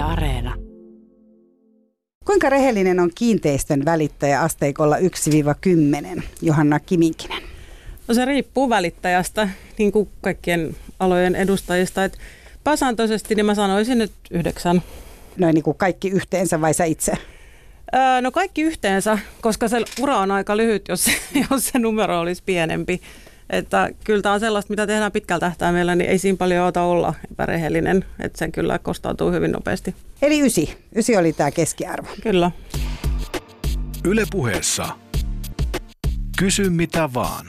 Yle Areena. Kuinka rehellinen on kiinteistön välittäjä asteikolla 1-10, Johanna Kiminkinen? No se riippuu välittäjästä, niin kuin kaikkien alojen edustajista. Et pääsääntöisesti niin mä sanoisin nyt yhdeksän. Noin niin kuin kaikki yhteensä vai sä itse? Öö, no kaikki yhteensä, koska se ura on aika lyhyt, jos, jos se numero olisi pienempi. Että kyllä tämä on sellaista, mitä tehdään pitkällä tähtäimellä, niin ei siinä paljon ota olla epärehellinen. Että se kyllä kostautuu hyvin nopeasti. Eli ysi. Ysi oli tämä keskiarvo. Kyllä. Yle puheessa. Kysy mitä vaan.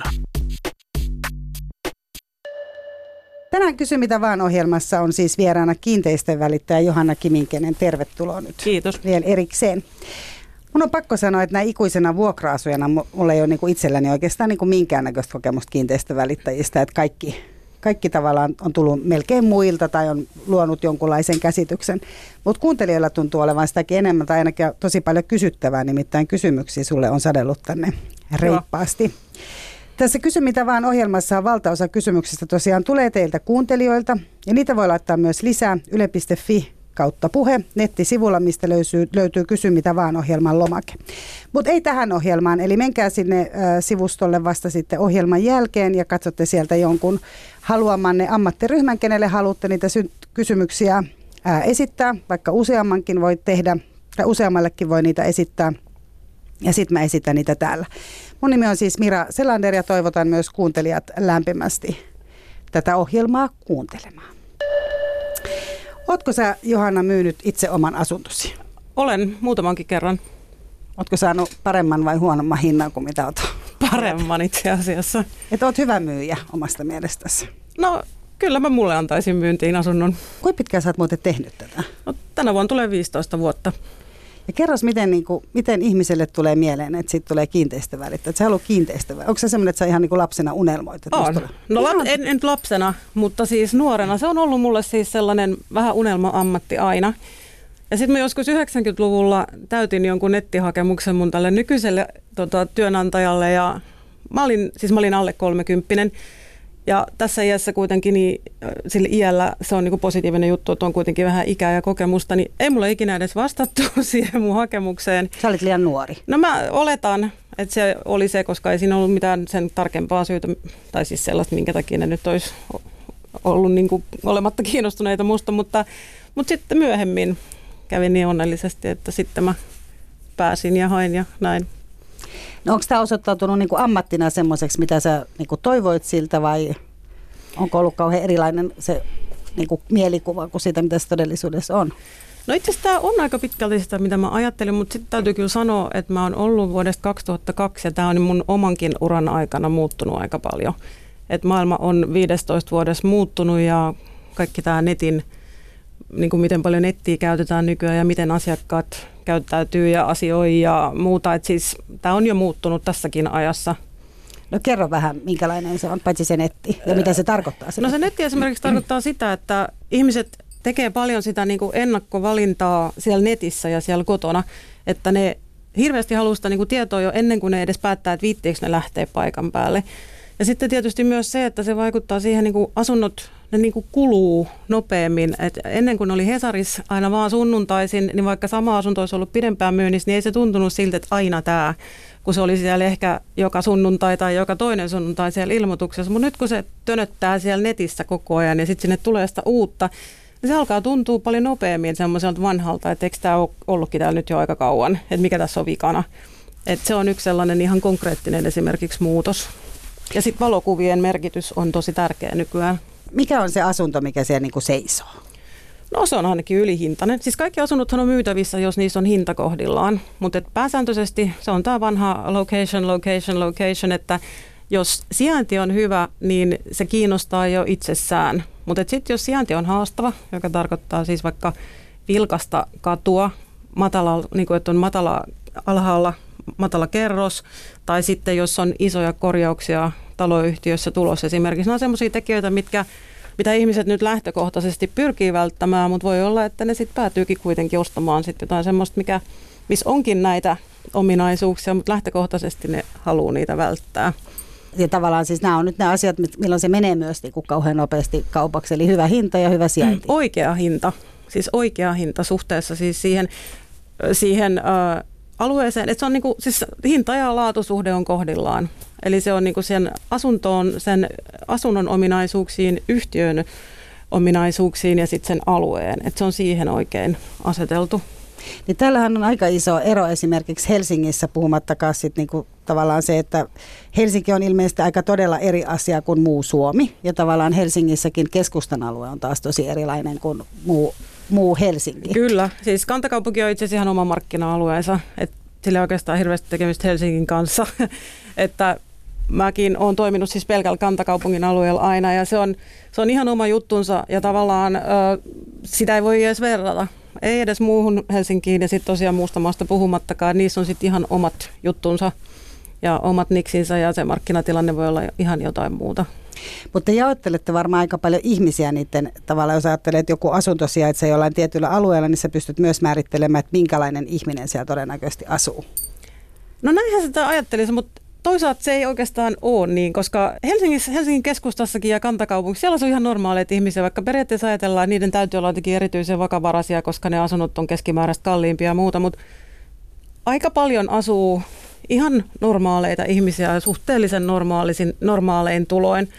Tänään Kysy mitä vaan ohjelmassa on siis vieraana kiinteistön välittäjä Johanna Kiminkenen. Tervetuloa nyt. Kiitos. Vielä erikseen. Mun on pakko sanoa, että näin ikuisena vuokra-asujana mulla ei ole niin itselläni oikeastaan niin minkäännäköistä kokemusta kiinteistövälittäjistä, että kaikki, kaikki tavallaan on tullut melkein muilta tai on luonut jonkunlaisen käsityksen. Mutta kuuntelijoilla tuntuu olevan sitäkin enemmän tai ainakin tosi paljon kysyttävää, nimittäin kysymyksiä sulle on sadellut tänne reippaasti. Joo. Tässä Kysy mitä vaan ohjelmassa on valtaosa kysymyksistä tosiaan tulee teiltä kuuntelijoilta ja niitä voi laittaa myös lisää yle.fi kautta puhe nettisivulla, mistä löytyy, löytyy Kysy mitä vaan ohjelman lomake. Mutta ei tähän ohjelmaan, eli menkää sinne äh, sivustolle vasta sitten ohjelman jälkeen ja katsotte sieltä jonkun haluamanne ammattiryhmän, kenelle haluatte niitä sy- kysymyksiä äh, esittää, vaikka useammankin voi tehdä, tai useammallekin voi niitä esittää, ja sitten mä esitän niitä täällä. Mun nimi on siis Mira Selander ja toivotan myös kuuntelijat lämpimästi tätä ohjelmaa kuuntelemaan. Ootko sä Johanna myynyt itse oman asuntosi? Olen muutamankin kerran. Ootko saanut paremman vai huonomman hinnan kuin mitä oot? Paremman itse asiassa. Että oot hyvä myyjä omasta mielestäsi. No kyllä mä mulle antaisin myyntiin asunnon. Kuinka pitkään sä oot muuten tehnyt tätä? No, tänä vuonna tulee 15 vuotta. Ja kerros, miten, niin kuin, miten ihmiselle tulee mieleen, että siitä tulee kiinteistövälittäjä. Että sä haluat kiinteistövälittäjä. Onko se semmoinen, että sä ihan niin kuin lapsena unelmoit? Että on. No lap, en, en lapsena, mutta siis nuorena. Se on ollut mulle siis sellainen vähän unelma-ammatti aina. Ja sitten mä joskus 90-luvulla täytin jonkun nettihakemuksen mun tälle nykyiselle tota, työnantajalle ja mä olin, siis mä olin alle kolmekymppinen. Ja tässä iässä kuitenkin, niin sillä iällä se on niin kuin positiivinen juttu, että on kuitenkin vähän ikää ja kokemusta, niin ei mulla ikinä edes vastattu siihen mun hakemukseen. Sä olit liian nuori. No mä oletan, että se oli se, koska ei siinä ollut mitään sen tarkempaa syytä, tai siis sellaista, minkä takia ne nyt olisi ollut niin kuin olematta kiinnostuneita musta, mutta, mutta sitten myöhemmin kävin niin onnellisesti, että sitten mä pääsin ja hain ja näin. No onko tämä osoittautunut niin kuin ammattina semmoiseksi, mitä sä niin kuin toivoit siltä vai onko ollut kauhean erilainen se niin kuin mielikuva kuin siitä, mitä se todellisuudessa on? No itse asiassa tämä on aika pitkälti sitä, mitä mä ajattelin, mutta sitten täytyy kyllä sanoa, että mä oon ollut vuodesta 2002 ja tämä on mun omankin uran aikana muuttunut aika paljon. Et maailma on 15 vuodessa muuttunut ja kaikki tämä netin, niin kuin miten paljon nettiä käytetään nykyään ja miten asiakkaat käyttäytyy ja asioi ja muuta. Et siis tämä on jo muuttunut tässäkin ajassa. No kerro vähän, minkälainen se on, paitsi se netti ja mitä se tarkoittaa. Se no se netti esimerkiksi tarkoittaa sitä, että ihmiset tekee paljon sitä niin kuin ennakkovalintaa siellä netissä ja siellä kotona, että ne hirveästi haluaa sitä niin kuin tietoa jo ennen kuin ne edes päättää, että viittiinkö ne lähtee paikan päälle. Ja sitten tietysti myös se, että se vaikuttaa siihen, niin kuin asunnot ne niin kuin kuluu nopeammin. Et ennen kuin oli Hesaris aina vaan sunnuntaisin, niin vaikka sama asunto olisi ollut pidempään myynnissä, niin ei se tuntunut siltä, että aina tämä, kun se oli siellä ehkä joka sunnuntai tai joka toinen sunnuntai siellä ilmoituksessa. Mutta nyt kun se tönöttää siellä netissä koko ajan ja sitten sinne tulee sitä uutta, niin se alkaa tuntua paljon nopeammin semmoiselta vanhalta, että eikö tämä ole ollutkin täällä nyt jo aika kauan, että mikä tässä on vikana. Että se on yksi sellainen ihan konkreettinen esimerkiksi muutos. Ja sitten valokuvien merkitys on tosi tärkeä nykyään. Mikä on se asunto, mikä siellä niin kuin seisoo? No se on ainakin ylihintainen. Siis kaikki asunnothan on myytävissä, jos niissä on hinta kohdillaan. Mutta pääsääntöisesti se on tämä vanha location, location, location, että jos sijainti on hyvä, niin se kiinnostaa jo itsessään. Mutta sitten jos sijainti on haastava, joka tarkoittaa siis vaikka vilkasta katua, matala, niin kuin, että on matala alhaalla matala kerros, tai sitten jos on isoja korjauksia taloyhtiössä tulossa esimerkiksi. Ne on sellaisia tekijöitä, mitkä, mitä ihmiset nyt lähtökohtaisesti pyrkii välttämään, mutta voi olla, että ne sitten päätyykin kuitenkin ostamaan sitten jotain semmoista, mikä, missä onkin näitä ominaisuuksia, mutta lähtökohtaisesti ne haluaa niitä välttää. Ja tavallaan siis nämä on nyt nämä asiat, milloin se menee myös niin kuin kauhean nopeasti kaupaksi, eli hyvä hinta ja hyvä sijainti. Mm, oikea hinta. siis oikea hinta suhteessa siis siihen, siihen ö, alueeseen. Että se on niinku, siis hinta ja laatusuhde on kohdillaan. Eli se on niinku sen asuntoon, sen asunnon ominaisuuksiin, yhtiön ominaisuuksiin ja sitten sen alueen. Että se on siihen oikein aseteltu. Niin täällähän on aika iso ero esimerkiksi Helsingissä, puhumattakaan sit niinku tavallaan se, että Helsinki on ilmeisesti aika todella eri asia kuin muu Suomi. Ja tavallaan Helsingissäkin keskustan alue on taas tosi erilainen kuin muu, muu Helsinki. Kyllä, siis kantakaupunki on itse asiassa ihan oma markkina-alueensa. Että sillä ei oikeastaan hirveästi tekemistä Helsingin kanssa. että mäkin olen toiminut siis pelkällä kantakaupungin alueella aina ja se on, se on ihan oma juttunsa ja tavallaan ö, sitä ei voi edes verrata ei edes muuhun Helsinkiin ja sitten tosiaan muusta maasta puhumattakaan. Niissä on sitten ihan omat juttunsa ja omat niksinsä ja se markkinatilanne voi olla ihan jotain muuta. Mutta te jaottelette varmaan aika paljon ihmisiä niiden tavalla, jos ajattelet, että joku asunto sijaitsee jollain tietyllä alueella, niin sä pystyt myös määrittelemään, että minkälainen ihminen siellä todennäköisesti asuu. No näinhän sitä ajattelisi, mutta toisaalta se ei oikeastaan ole niin, koska Helsingissä, Helsingin keskustassakin ja kantakaupungissa siellä on ihan normaaleita ihmisiä, vaikka periaatteessa ajatellaan, että niiden täytyy olla jotenkin erityisen vakavaraisia, koska ne asunnot on keskimääräistä kalliimpia ja muuta, mutta aika paljon asuu ihan normaaleita ihmisiä suhteellisen normaalisin, normaalein tuloin.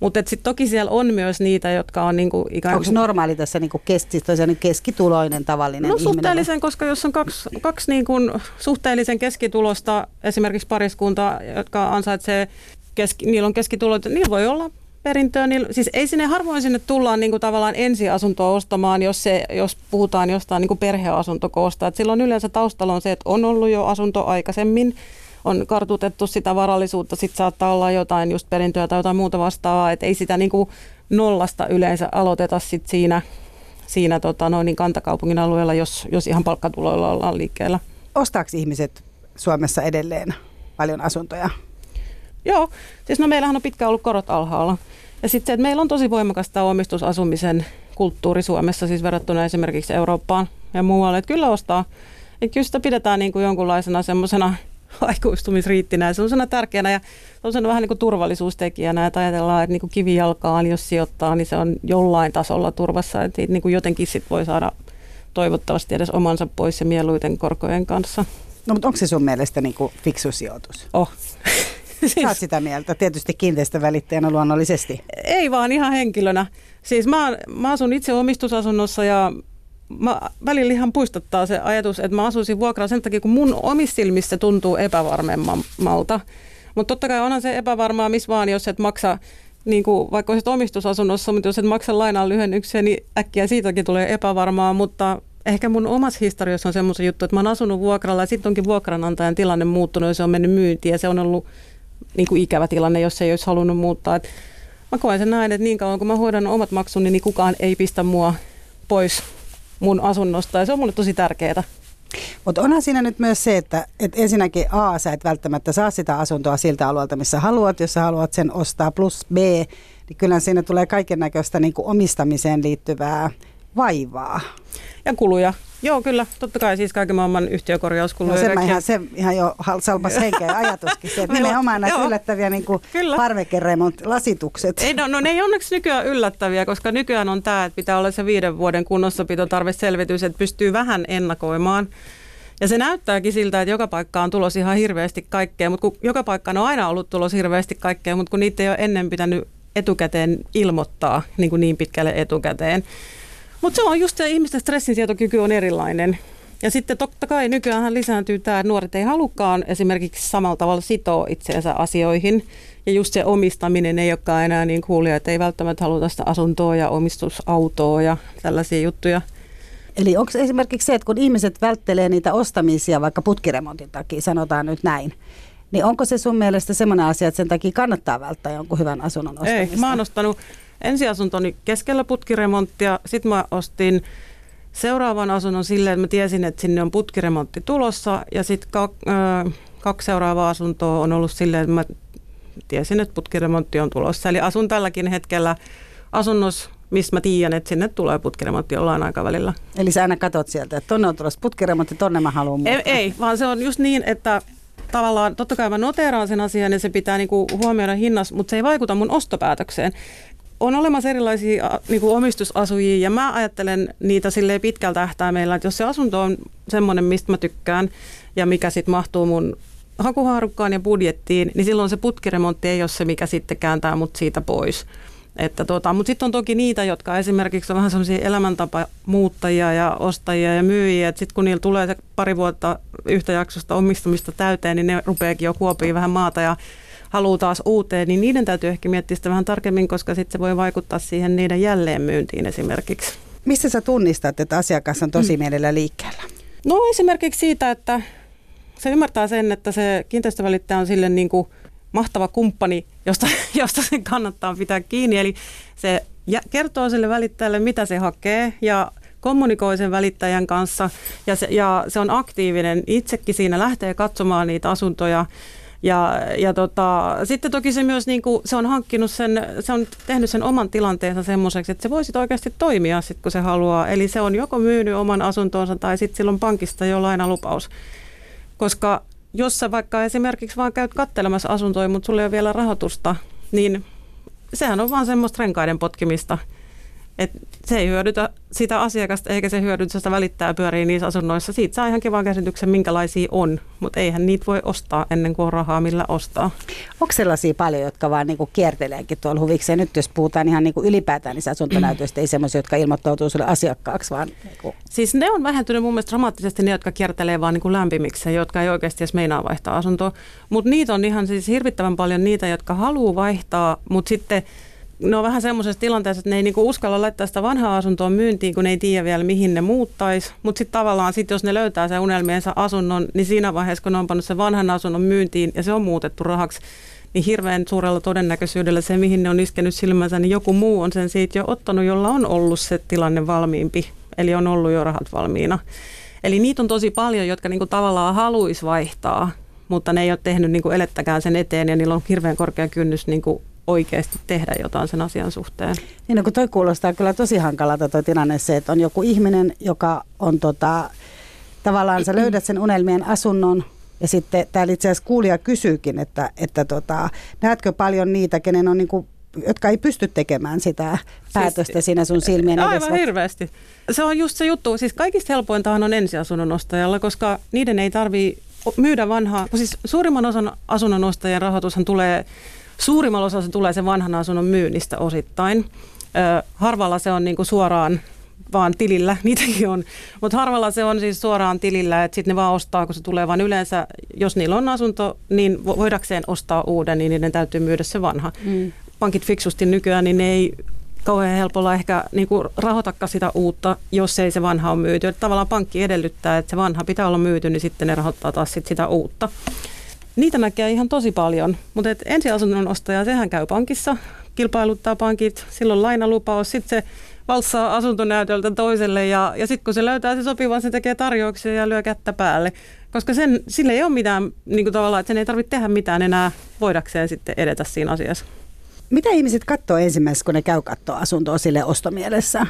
Mutta sitten toki siellä on myös niitä, jotka on niinku ikään kuin... Onko normaali tässä niinku kes, niin keskituloinen tavallinen No ihminen? suhteellisen, koska jos on kaksi, kaksi niinku suhteellisen keskitulosta, esimerkiksi pariskunta, jotka ansaitsee, keski, niillä on keskitulot, niillä voi olla perintöä. Niillä, siis ei sinne harvoin sinne tullaan niinku tavallaan ensiasuntoa ostamaan, jos, se, jos puhutaan jostain niinku perheasuntokoosta. Et silloin yleensä taustalla on se, että on ollut jo asunto aikaisemmin, on kartutettu sitä varallisuutta, sitten saattaa olla jotain just perintöä tai jotain muuta vastaavaa, että ei sitä niin kuin nollasta yleensä aloiteta sit siinä, siinä tota noin, niin kantakaupungin alueella, jos, jos ihan palkkatuloilla ollaan liikkeellä. Ostaako ihmiset Suomessa edelleen paljon asuntoja? Joo, siis no meillähän on pitkään ollut korot alhaalla. Ja sitten se, että meillä on tosi voimakas tämä omistusasumisen kulttuuri Suomessa, siis verrattuna esimerkiksi Eurooppaan ja muualle. Että kyllä ostaa. Että kyllä sitä pidetään niin kuin jonkunlaisena semmoisena aikuistumisriittinä ja sellaisena tärkeänä ja sellaisena vähän niin kuin turvallisuustekijänä, että ajatellaan, että niin kuin kivijalkaan jos sijoittaa, niin se on jollain tasolla turvassa, että niin kuin jotenkin sit voi saada toivottavasti edes omansa pois ja mieluiten korkojen kanssa. No mutta onko se sun mielestä niin kuin fiksu sijoitus? Oh. Siis, oot sitä mieltä, tietysti kiinteistövälittäjänä luonnollisesti. Ei vaan ihan henkilönä. Siis mä, mä asun itse omistusasunnossa ja mä välillä ihan puistottaa se ajatus, että mä asuisin vuokraa sen takia, kun mun omissa silmissä tuntuu epävarmemmalta. Mutta totta kai onhan se epävarmaa, missä vaan, jos et maksa niin kuin vaikka olisit omistusasunnossa, mutta jos et maksa lainaan lyhennyksiä, niin äkkiä siitäkin tulee epävarmaa, mutta ehkä mun omassa historiassa on semmoisen juttu, että mä oon asunut vuokralla ja sitten onkin vuokranantajan tilanne muuttunut ja se on mennyt myyntiin ja se on ollut niin kuin ikävä tilanne, jos ei olisi halunnut muuttaa. Et mä koen sen näin, että niin kauan kun mä hoidan omat maksuni, niin kukaan ei pistä mua pois mun asunnosta ja se on mulle tosi tärkeää. Mutta onhan siinä nyt myös se, että et ensinnäkin A, sä et välttämättä saa sitä asuntoa siltä alueelta, missä haluat, jos sä haluat sen ostaa, plus B, niin kyllä siinä tulee kaiken näköistä niin omistamiseen liittyvää vaivaa. Ja kuluja. Joo, kyllä. Totta kai siis kaiken maailman yhtiökorjauskuluja. No se, ihan, se ihan jo salpas henkeä ajatuskin. Se, nimenomaan näitä yllättäviä niin parvekeremont-lasitukset. Ei, no, no ne ei onneksi nykyään yllättäviä, koska nykyään on tämä, että pitää olla se viiden vuoden kunnossapitotarveselvitys, että pystyy vähän ennakoimaan. Ja se näyttääkin siltä, että joka paikkaan on tulos ihan hirveästi kaikkea, mutta kun joka paikkaan on aina ollut tulos hirveästi kaikkea, mutta kun niitä ei ole ennen pitänyt etukäteen ilmoittaa niin, kuin niin pitkälle etukäteen, mutta se on just se, ihmisten stressinsietokyky on erilainen. Ja sitten totta kai nykyään lisääntyy tämä, että nuoret ei halukkaan esimerkiksi samalla tavalla sitoa itseensä asioihin. Ja just se omistaminen ei olekaan enää niin kuulia, että ei välttämättä haluta sitä asuntoa ja omistusautoa ja tällaisia juttuja. Eli onko esimerkiksi se, että kun ihmiset välttelee niitä ostamisia vaikka putkiremontin takia, sanotaan nyt näin, niin onko se sun mielestä semmoinen asia, että sen takia kannattaa välttää jonkun hyvän asunnon ostamista? Ei, mä oon ostanut ensiasuntoni keskellä putkiremonttia. Sitten mä ostin seuraavan asunnon silleen, että mä tiesin, että sinne on putkiremontti tulossa. Ja sitten kak, kaksi seuraavaa asuntoa on ollut silleen, että mä tiesin, että putkiremontti on tulossa. Eli asun tälläkin hetkellä asunnossa, missä mä tiedän, että sinne tulee putkiremontti jollain aikavälillä. Eli sä aina katot sieltä, että tonne on tulossa putkiremontti, tonne mä haluan muuttaa. Ei, ei, vaan se on just niin, että tavallaan, totta kai mä noteeraan sen asian ja se pitää niinku huomioida hinnassa, mutta se ei vaikuta mun ostopäätökseen on olemassa erilaisia niin kuin omistusasujia ja mä ajattelen niitä silleen pitkältä tähtäimellä, että jos se asunto on semmoinen, mistä mä tykkään ja mikä sitten mahtuu mun hakuhaarukkaan ja budjettiin, niin silloin se putkiremontti ei ole se, mikä sitten kääntää mut siitä pois. Että tota, mutta sitten on toki niitä, jotka esimerkiksi on vähän sellaisia elämäntapamuuttajia ja ostajia ja myyjiä, että sitten kun niillä tulee se pari vuotta yhtä jaksosta omistumista täyteen, niin ne rupeakin jo kuopia vähän maata ja haluaa taas uuteen, niin niiden täytyy ehkä miettiä sitä vähän tarkemmin, koska sitten se voi vaikuttaa siihen niiden jälleenmyyntiin esimerkiksi. Mistä sä tunnistat, että asiakas on tosi mm. mielellä liikkeellä? No esimerkiksi siitä, että se ymmärtää sen, että se kiinteistövälittäjä on sille niin kuin mahtava kumppani, josta, josta sen kannattaa pitää kiinni. Eli se kertoo sille välittäjälle, mitä se hakee ja kommunikoi sen välittäjän kanssa ja se, ja se on aktiivinen. Itsekin siinä lähtee katsomaan niitä asuntoja ja, ja tota, sitten toki se myös niin kuin, se on hankkinut sen, se on tehnyt sen oman tilanteensa semmoiseksi, että se voisi oikeasti toimia sit, kun se haluaa. Eli se on joko myynyt oman asuntonsa tai sitten silloin pankista jo lainalupaus. Koska jos sä vaikka esimerkiksi vaan käyt kattelemassa asuntoja, mutta sulla ei ole vielä rahoitusta, niin sehän on vaan semmoista renkaiden potkimista – et se ei hyödytä sitä asiakasta eikä se hyödytä sitä välittää pyörii niissä asunnoissa. Siitä saa ihan kivan käsityksen, minkälaisia on, mutta eihän niitä voi ostaa ennen kuin on rahaa, millä ostaa. Onko sellaisia paljon, jotka vaan niinku kierteleekin tuolla huvikseen? Nyt jos puhutaan ihan niinku ylipäätään niistä asuntonäytöistä, ei semmoisia, jotka ilmoittautuu sulle asiakkaaksi, vaan... Niinku. Siis ne on vähentynyt mun mielestä dramaattisesti ne, jotka kiertelee vaan niinku lämpimiksi, jotka ei oikeasti edes meinaa vaihtaa asuntoa. Mutta niitä on ihan siis hirvittävän paljon niitä, jotka haluaa vaihtaa, mutta sitten ne on vähän semmoisessa tilanteessa, että ne ei niinku uskalla laittaa sitä vanhaa asuntoa myyntiin, kun ne ei tiedä vielä, mihin ne muuttaisi. Mutta sitten tavallaan, sit jos ne löytää sen unelmiensa asunnon, niin siinä vaiheessa, kun ne on pannut sen vanhan asunnon myyntiin ja se on muutettu rahaksi, niin hirveän suurella todennäköisyydellä se, mihin ne on iskenyt silmänsä, niin joku muu on sen siitä jo ottanut, jolla on ollut se tilanne valmiimpi. Eli on ollut jo rahat valmiina. Eli niitä on tosi paljon, jotka niinku tavallaan haluaisi vaihtaa, mutta ne ei ole tehnyt niinku elettäkään sen eteen ja niillä on hirveän korkea kynnys niinku oikeasti tehdä jotain sen asian suhteen. Niin, no, kun toi kuulostaa kyllä tosi hankalalta toi tilanne se, että on joku ihminen, joka on tota, tavallaan sä löydät sen unelmien asunnon ja sitten täällä itse asiassa kuulija kysyykin, että, että tota, näetkö paljon niitä, kenen on niin kuin jotka ei pysty tekemään sitä päätöstä siis, siinä sun silmien edessä. Aivan hirveästi. Se on just se juttu. Siis kaikista helpointahan on ensiasunnon ostajalla, koska niiden ei tarvi myydä vanhaa. Siis suurimman osan asunnon ostajien rahoitushan tulee Suurimmalla osalla se tulee sen vanhan asunnon myynnistä osittain. harvalla se on niin kuin suoraan vaan tilillä, niitäkin on. Mutta harvalla se on siis suoraan tilillä, että sitten ne vaan ostaa, kun se tulee vaan yleensä, jos niillä on asunto, niin voidakseen ostaa uuden, niin niiden täytyy myydä se vanha. Mm. Pankit fiksusti nykyään, niin ne ei kauhean helpolla ehkä niin kuin rahoitakaan sitä uutta, jos ei se vanha ole myyty. Että tavallaan pankki edellyttää, että se vanha pitää olla myyty, niin sitten ne rahoittaa taas sit sitä uutta. Niitä näkee ihan tosi paljon, mutta et ensiasunnon ostaja, sehän käy pankissa, kilpailuttaa pankit, silloin lainalupaus, sitten se valssaa asuntonäytöltä toiselle ja, ja sitten kun se löytää se sopivan, se tekee tarjouksia ja lyö kättä päälle. Koska sen, sille ei ole mitään, niin kuin tavallaan, että sen ei tarvitse tehdä mitään enää voidakseen sitten edetä siinä asiassa. Mitä ihmiset katsoo ensimmäisenä, kun ne käy katsoa asuntoa sille ostomielessä?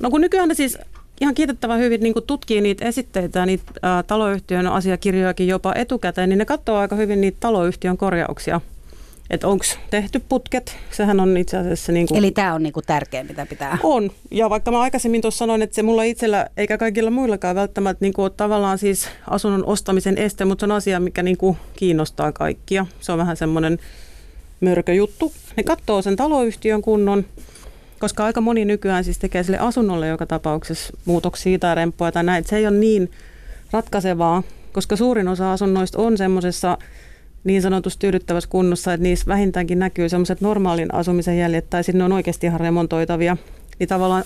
No kun nykyään ne siis ihan kiitettävän hyvin niin tutkii niitä esitteitä, niitä ä, taloyhtiön asiakirjojakin jopa etukäteen, niin ne katsoo aika hyvin niitä taloyhtiön korjauksia. Että onko tehty putket, sehän on itse asiassa... Niin kuin, Eli tämä on niin kuin tärkeä, mitä pitää... On, ja vaikka mä aikaisemmin tuossa sanoin, että se mulla itsellä eikä kaikilla muillakaan välttämättä niin kuin, ole tavallaan siis asunnon ostamisen este, mutta se on asia, mikä niin kuin, kiinnostaa kaikkia. Se on vähän semmoinen mörköjuttu. Ne katsoo sen taloyhtiön kunnon, koska aika moni nykyään siis tekee sille asunnolle joka tapauksessa muutoksia tai remppuja tai näin. Se ei ole niin ratkaisevaa, koska suurin osa asunnoista on semmoisessa niin sanotusti tyydyttävässä kunnossa, että niissä vähintäänkin näkyy semmoiset normaalin asumisen jäljet tai sinne on oikeasti ihan remontoitavia. Niin tavallaan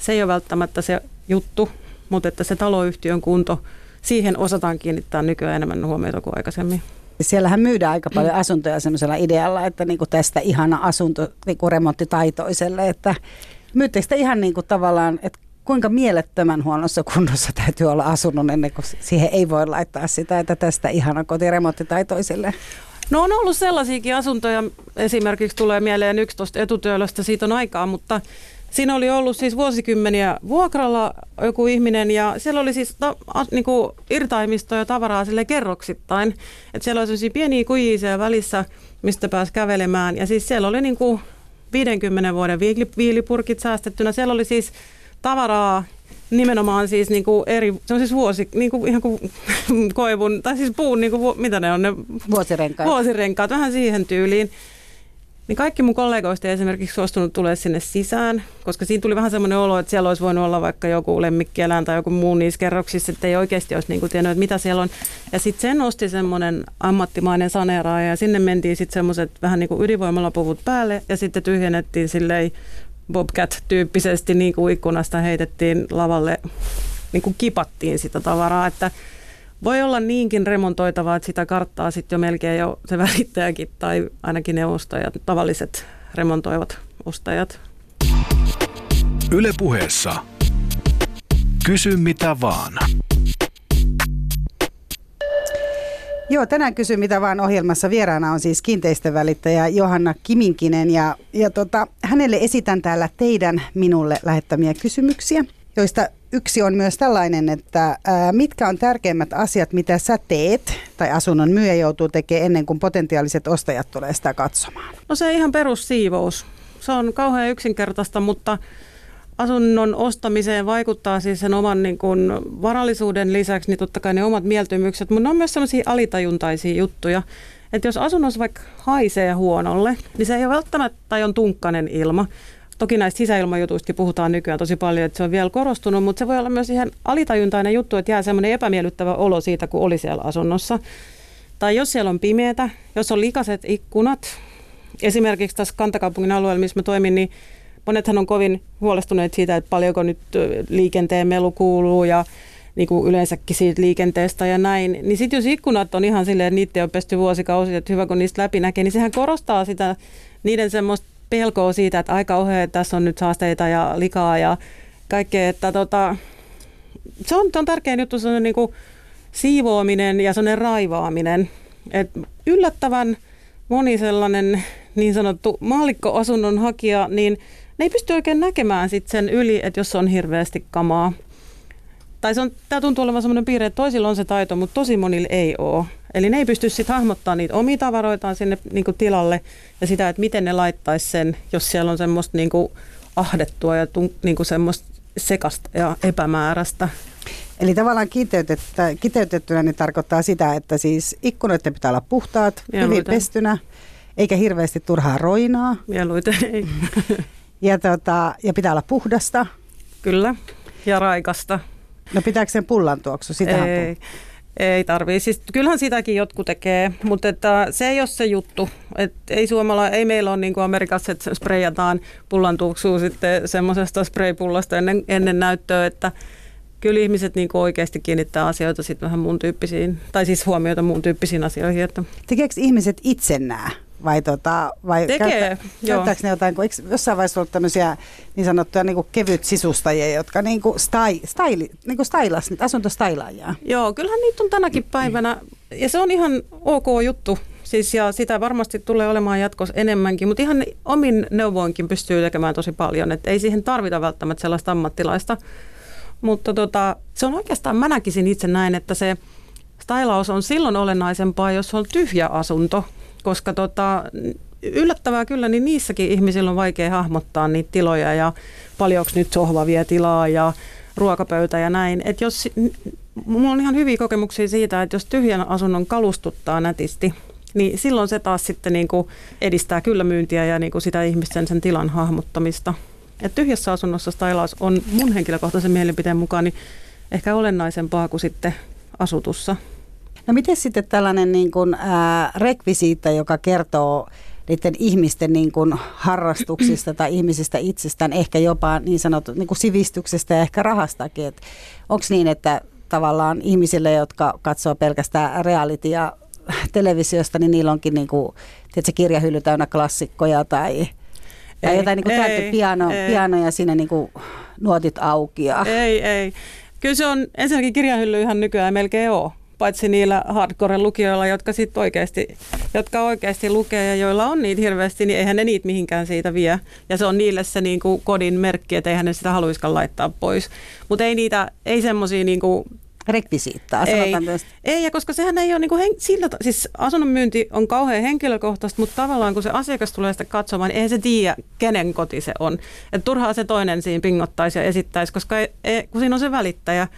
se ei ole välttämättä se juttu, mutta että se taloyhtiön kunto, siihen osataan kiinnittää nykyään enemmän huomiota kuin aikaisemmin. Siellähän myydään aika paljon asuntoja semmoisella idealla, että niinku tästä ihana asunto niinku remonttitaitoiselle, että myyttekö ihan niinku tavallaan, että kuinka mielettömän huonossa kunnossa täytyy olla asunnon ennen kuin siihen ei voi laittaa sitä, että tästä ihana kotiremonttitaitoiselle? No on ollut sellaisiakin asuntoja, esimerkiksi tulee mieleen 11 etutyölöstä, siitä on aikaa, mutta Siinä oli ollut siis vuosikymmeniä vuokralla joku ihminen ja siellä oli siis ta, a, niin kuin irtaimistoa ja tavaraa sille kerroksittain. Et siellä oli sellaisia pieniä kujia siellä välissä, mistä pääsi kävelemään ja siis siellä oli niin kuin 50 vuoden viilipurkit säästettynä. Siellä oli siis tavaraa nimenomaan siis niin kuin eri, se on siis vuosi, niin kuin, ihan kuin koivun, tai siis puun, niin kuin, mitä ne on ne? Vuosirenkaat. Vuosirenkaat, vähän siihen tyyliin. Niin kaikki mun kollegoista ei esimerkiksi suostunut tulee sinne sisään, koska siinä tuli vähän semmoinen olo, että siellä olisi voinut olla vaikka joku lemmikkieläin tai joku muu niissä kerroksissa, että ei oikeasti olisi niin tiennyt, että mitä siellä on. Ja sitten sen osti semmoinen ammattimainen saneeraaja ja sinne mentiin sitten semmoiset vähän niin kuin ydinvoimalapuvut päälle ja sitten tyhjennettiin silleen Bobcat-tyyppisesti niin kuin ikkunasta heitettiin lavalle, niin kuin kipattiin sitä tavaraa, että voi olla niinkin remontoitavaa, että sitä karttaa sitten jo melkein jo se välittäjäkin tai ainakin ne ostajat, tavalliset remontoivat ostajat. Ylepuheessa Kysy mitä vaan. Joo, tänään kysy mitä vaan ohjelmassa vieraana on siis kiinteistövälittäjä Johanna Kiminkinen ja, ja tota, hänelle esitän täällä teidän minulle lähettämiä kysymyksiä, joista yksi on myös tällainen, että mitkä on tärkeimmät asiat, mitä sä teet tai asunnon myyjä joutuu tekemään ennen kuin potentiaaliset ostajat tulee sitä katsomaan? No se ihan perussiivous. Se on kauhean yksinkertaista, mutta asunnon ostamiseen vaikuttaa siis sen oman niin kuin, varallisuuden lisäksi niin totta kai ne omat mieltymykset, mutta ne on myös sellaisia alitajuntaisia juttuja. Että jos asunnossa vaikka haisee huonolle, niin se ei ole välttämättä tai on tunkkanen ilma. Toki näistä sisäilmajutuista puhutaan nykyään tosi paljon, että se on vielä korostunut, mutta se voi olla myös ihan alitajuntainen juttu, että jää semmoinen epämiellyttävä olo siitä, kun oli siellä asunnossa. Tai jos siellä on pimeätä, jos on likaset ikkunat, esimerkiksi tässä kantakaupungin alueella, missä mä toimin, niin monethan on kovin huolestuneet siitä, että paljonko nyt liikenteen melu kuuluu ja niin kuin yleensäkin siitä liikenteestä ja näin. Niin sitten jos ikkunat on ihan silleen, että niitä on pesty vuosikausia, että hyvä kun niistä läpi näkee, niin sehän korostaa sitä niiden semmoista pelkoa siitä, että aika ohe, että tässä on nyt saasteita ja likaa ja kaikkea. Että tota, se, on, se on tärkeä juttu, se on niin kuin siivoaminen ja sellainen raivaaminen. Et yllättävän moni sellainen niin sanottu maallikkoasunnon hakija, niin ne ei pysty oikein näkemään sit sen yli, että jos on hirveästi kamaa. Tai se on, tämä tuntuu olevan sellainen piirre, että toisilla on se taito, mutta tosi monilla ei ole. Eli ne ei pysty sitten hahmottamaan niitä omia tavaroitaan sinne niin kuin tilalle ja sitä, että miten ne laittaisi sen, jos siellä on semmoista niin kuin ahdettua ja niin kuin semmoista sekasta ja epämääräistä. Eli tavallaan kiteytettynä niin tarkoittaa sitä, että siis ikkunoiden pitää olla puhtaat, Mieluiten. hyvin pestynä, eikä hirveästi turhaa roinaa. Mieluiten ei. Ja, tota, ja pitää olla puhdasta. Kyllä, ja raikasta. No pitääkö sen pullan tuoksu? Sitähän ei, ei tarvii. Siis kyllähän sitäkin jotkut tekee, mutta että se ei ole se juttu. Et ei, suomala, ei meillä ole niin kuin Amerikassa, että sprejataan pullan tuoksua sitten semmoisesta spraypullasta ennen, ennen näyttöä, että kyllä ihmiset niin kuin oikeasti kiinnittää asioita sitten vähän muun tyyppisiin, tai siis huomioita muun tyyppisiin asioihin. Että. Tekeekö ihmiset itse nämä? Vai, tota, vai Tekee, käyttä, käyttääkö ne jotain, kun eikö jossain vaiheessa ollut tämmöisiä niin sanottuja niin kevyt sisustajia, jotka niin kuin stai, staili, niin kuin stailas, asuntostailaajia? Joo, kyllähän niitä on tänäkin päivänä, ja se on ihan ok juttu, Siis ja sitä varmasti tulee olemaan jatkossa enemmänkin, mutta ihan omin neuvoinkin pystyy tekemään tosi paljon, että ei siihen tarvita välttämättä sellaista ammattilaista. Mutta tota, se on oikeastaan, mä näkisin itse näin, että se stylaus on silloin olennaisempaa, jos on tyhjä asunto, koska tota, yllättävää kyllä, niin niissäkin ihmisillä on vaikea hahmottaa niitä tiloja ja paljonko nyt sohva vie tilaa ja ruokapöytä ja näin. Et jos, mulla on ihan hyviä kokemuksia siitä, että jos tyhjän asunnon kalustuttaa nätisti, niin silloin se taas sitten niin kuin edistää kyllä myyntiä ja niin kuin sitä ihmisten sen tilan hahmottamista. Et tyhjässä asunnossa stylaus on mun henkilökohtaisen mielipiteen mukaan niin ehkä olennaisempaa kuin sitten asutussa. No miten sitten tällainen niin kuin, ää, rekvisiitta, joka kertoo niiden ihmisten niin kuin harrastuksista tai ihmisistä itsestään, ehkä jopa niin sanottu niin kuin sivistyksestä ja ehkä rahastakin. Onko niin, että tavallaan ihmisille, jotka katsoo pelkästään realitya televisiosta, niin niillä onkin niin kuin, tiedätkö, kirjahylly täynnä klassikkoja tai, tai ei, jotain niin kuin ei, piano, ei. piano ja siinä niin kuin nuotit auki. Ja. Ei, ei. Kyllä se on ensinnäkin kirjahylly ihan nykyään melkein ole paitsi niillä hardcore-lukijoilla, jotka sit oikeasti, jotka oikeasti lukee ja joilla on niitä hirveästi, niin eihän ne niitä mihinkään siitä vie. Ja se on niille se niin kuin kodin merkki, että eihän ne sitä haluiskaan laittaa pois. Mutta ei niitä, ei semmoisia niin kuin rekvisiittaa. Ei, sanotaan ei, ja koska sehän ei ole niin kuin hen, sillä, siis asunnon myynti on kauhean henkilökohtaista, mutta tavallaan kun se asiakas tulee sitä katsomaan, niin eihän se tiedä, kenen koti se on. Et turhaa se toinen siinä pingottaisi ja esittäisi, koska ei, ei, kun siinä on se välittäjä,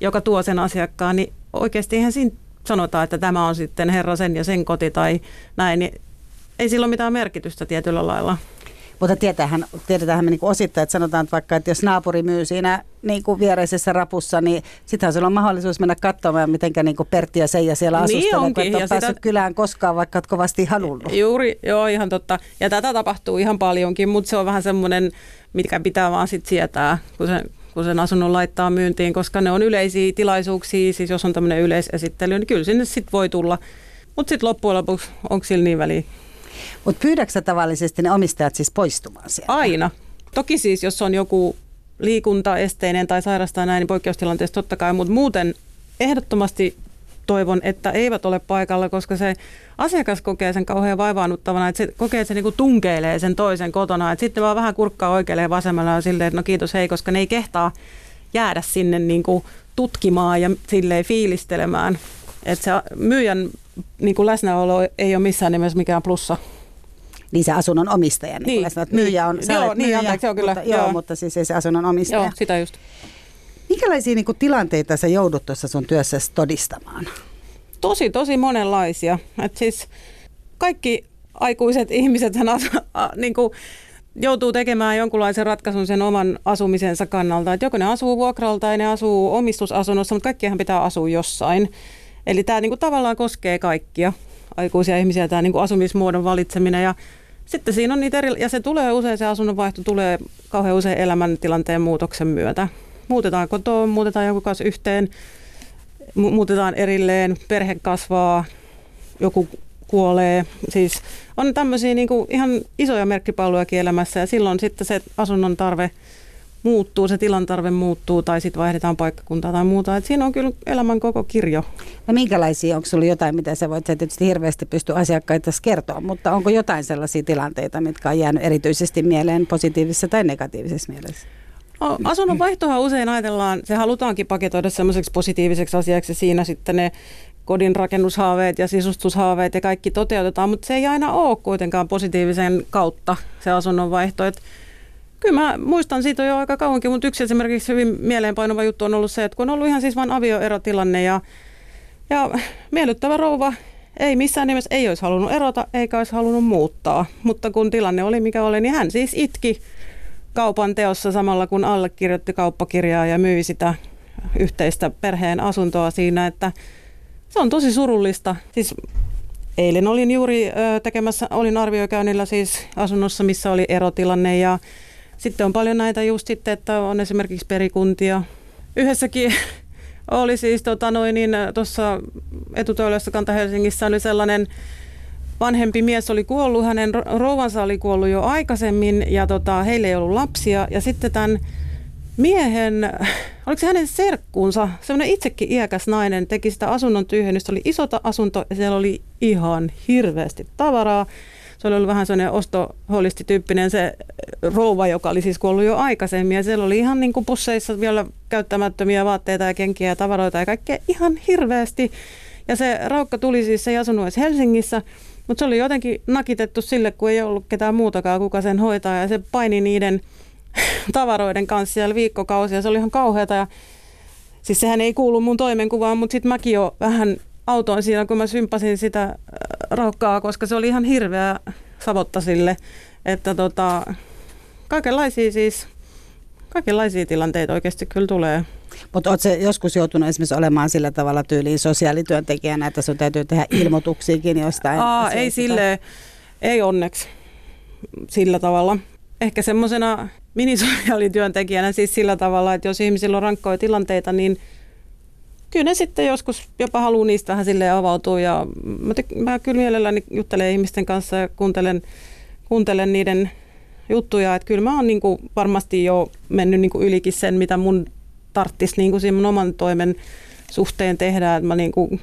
joka tuo sen asiakkaan, niin oikeasti eihän siinä sanota, että tämä on sitten herra sen ja sen koti tai näin, niin ei sillä ole mitään merkitystä tietyllä lailla. Mutta tietähän, tiedetään me niin osittain, että sanotaan että vaikka, että jos naapuri myy siinä niin kuin viereisessä rapussa, niin sittenhän sulla on mahdollisuus mennä katsomaan, miten niin Pertti ja Seija siellä Niin asustelee, kun onkin, et ole ja päässyt sitä- kylään koskaan, vaikka olet kovasti halunnut. Juuri, joo ihan totta. Ja tätä tapahtuu ihan paljonkin, mutta se on vähän semmoinen, mitkä pitää vaan sit sietää, kun sen, kun sen asunnon laittaa myyntiin, koska ne on yleisiä tilaisuuksia, siis jos on tämmöinen yleisesittely, niin kyllä sinne sitten voi tulla. Mutta sitten loppujen lopuksi, onko sillä niin väliä? Mutta pyydätkö sä tavallisesti ne omistajat siis poistumaan sieltä? Aina. Toki siis, jos on joku liikuntaesteinen tai sairastaa näin, niin poikkeustilanteessa totta kai, mutta muuten ehdottomasti toivon, että eivät ole paikalla, koska se asiakas kokee sen kauhean vaivaannuttavana, että se kokee, että se niinku tunkeilee sen toisen kotona, että sitten vaan vähän kurkkaa oikealle ja vasemmalle ja silleen, että no kiitos hei, koska ne ei kehtaa jäädä sinne niinku tutkimaan ja silleen fiilistelemään. Että se myyjän niinku läsnäolo ei ole missään nimessä mikään plussa. Niin se asunnon omistaja, niin, Niin, että myyjä on, niin. Joo, niin, myyjä, anteeksi, joo, kyllä, mutta, joo, joo. mutta siis ei se asunnon omistaja. Joo, sitä just. Minkälaisia niin kuin, tilanteita sä joudut tuossa sun työssäsi todistamaan? tosi, tosi monenlaisia. Et siis kaikki aikuiset ihmiset niin joutuu tekemään jonkunlaisen ratkaisun sen oman asumisensa kannalta. Et joko ne asuu vuokralla tai ne asuu omistusasunnossa, mutta kaikkihan pitää asua jossain. Eli tämä niin tavallaan koskee kaikkia aikuisia ihmisiä, tämä niin asumismuodon valitseminen. Ja sitten siinä on niitä eri, ja se tulee usein, se asunnonvaihto tulee kauhean usein elämäntilanteen muutoksen myötä. Muutetaan kotoa, muutetaan jonkun kanssa yhteen, mu- muutetaan erilleen, perhe kasvaa, joku kuolee. Siis on tämmöisiä niin ihan isoja merkkipallojakin elämässä ja silloin sitten se asunnon tarve muuttuu, se tilan tarve muuttuu tai sitten vaihdetaan paikkakuntaa tai muuta. Et siinä on kyllä elämän koko kirjo. No minkälaisia, onko sulla jotain, mitä sä voit sä tietysti hirveästi pysty asiakkaita kertoa, mutta onko jotain sellaisia tilanteita, mitkä on jäänyt erityisesti mieleen positiivisessa tai negatiivisessa mielessä? No, asunnon vaihtohan usein ajatellaan, se halutaankin paketoida semmoiseksi positiiviseksi asiaksi siinä sitten ne kodin rakennushaaveet ja sisustushaaveet ja kaikki toteutetaan, mutta se ei aina ole kuitenkaan positiivisen kautta se asunnon vaihto. Et kyllä mä muistan siitä jo aika kauankin, mutta yksi esimerkiksi hyvin mieleenpainuva juttu on ollut se, että kun on ollut ihan siis vain avioerotilanne ja, ja miellyttävä rouva ei missään nimessä ei olisi halunnut erota eikä olisi halunnut muuttaa, mutta kun tilanne oli mikä oli, niin hän siis itki kaupan teossa samalla kun allekirjoitti kauppakirjaa ja myi sitä yhteistä perheen asuntoa siinä, että se on tosi surullista. Siis eilen olin juuri tekemässä, olin arviokäynnillä siis asunnossa, missä oli erotilanne ja sitten on paljon näitä just sitten, että on esimerkiksi perikuntia. Yhdessäkin oli siis tota niin tuossa etutöölössä Kanta-Helsingissä oli sellainen vanhempi mies oli kuollut, hänen ro- rouvansa oli kuollut jo aikaisemmin ja tota, heillä ei ollut lapsia. Ja sitten tämän miehen, oliko se hänen serkkuunsa, semmoinen itsekin iäkäs nainen, teki sitä asunnon tyhjennystä. Oli iso ta- asunto ja siellä oli ihan hirveästi tavaraa. Se oli ollut vähän sellainen ostoholistityyppinen se rouva, joka oli siis kuollut jo aikaisemmin. Ja siellä oli ihan niin kuin pusseissa vielä käyttämättömiä vaatteita ja kenkiä ja tavaroita ja kaikkea ihan hirveästi. Ja se raukka tuli siis, se ei asunut edes Helsingissä, mutta se oli jotenkin nakitettu sille, kun ei ollut ketään muutakaan, kuka sen hoitaa. Ja se paini niiden tavaroiden kanssa siellä viikkokausia. Se oli ihan kauheata. Ja siis sehän ei kuulu mun toimenkuvaan, mutta sitten mäkin jo vähän autoin siinä, kun mä sympasin sitä äh, raukkaa, koska se oli ihan hirveä savotta sille. Että tota, kaikenlaisia siis, kaikenlaisia tilanteita oikeasti kyllä tulee. Mutta oletko joskus joutunut esimerkiksi olemaan sillä tavalla tyyliin sosiaalityöntekijänä, että sun täytyy tehdä ilmoituksiakin jostain? Aa, ei sille, ei onneksi sillä tavalla. Ehkä semmoisena minisosiaalityöntekijänä siis sillä tavalla, että jos ihmisillä on rankkoja tilanteita, niin kyllä ne sitten joskus jopa haluaa niistä vähän sille avautua. Ja mä, tyk- mä kyllä mielelläni juttelen ihmisten kanssa ja kuuntelen, kuuntelen niiden juttuja. Että kyllä mä oon niinku varmasti jo mennyt niinku ylikin sen, mitä mun tarttisi niinku siinä mun oman toimen suhteen tehdä. Että mä niinku,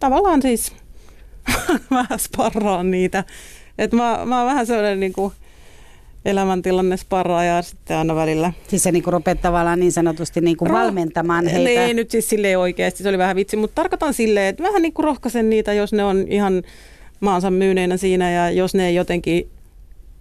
tavallaan siis vähän sparraan niitä. Et mä, mä oon vähän sellainen, niin kuin, elämäntilanne sparraa ja sitten aina välillä. Siis se niinku rupeat tavallaan niin sanotusti niinku Ro- valmentamaan heitä. Ne ei nyt siis silleen oikeasti, se oli vähän vitsi, mutta tarkoitan silleen, että vähän niin kuin rohkaisen niitä, jos ne on ihan maansa myyneenä siinä ja jos ne ei jotenkin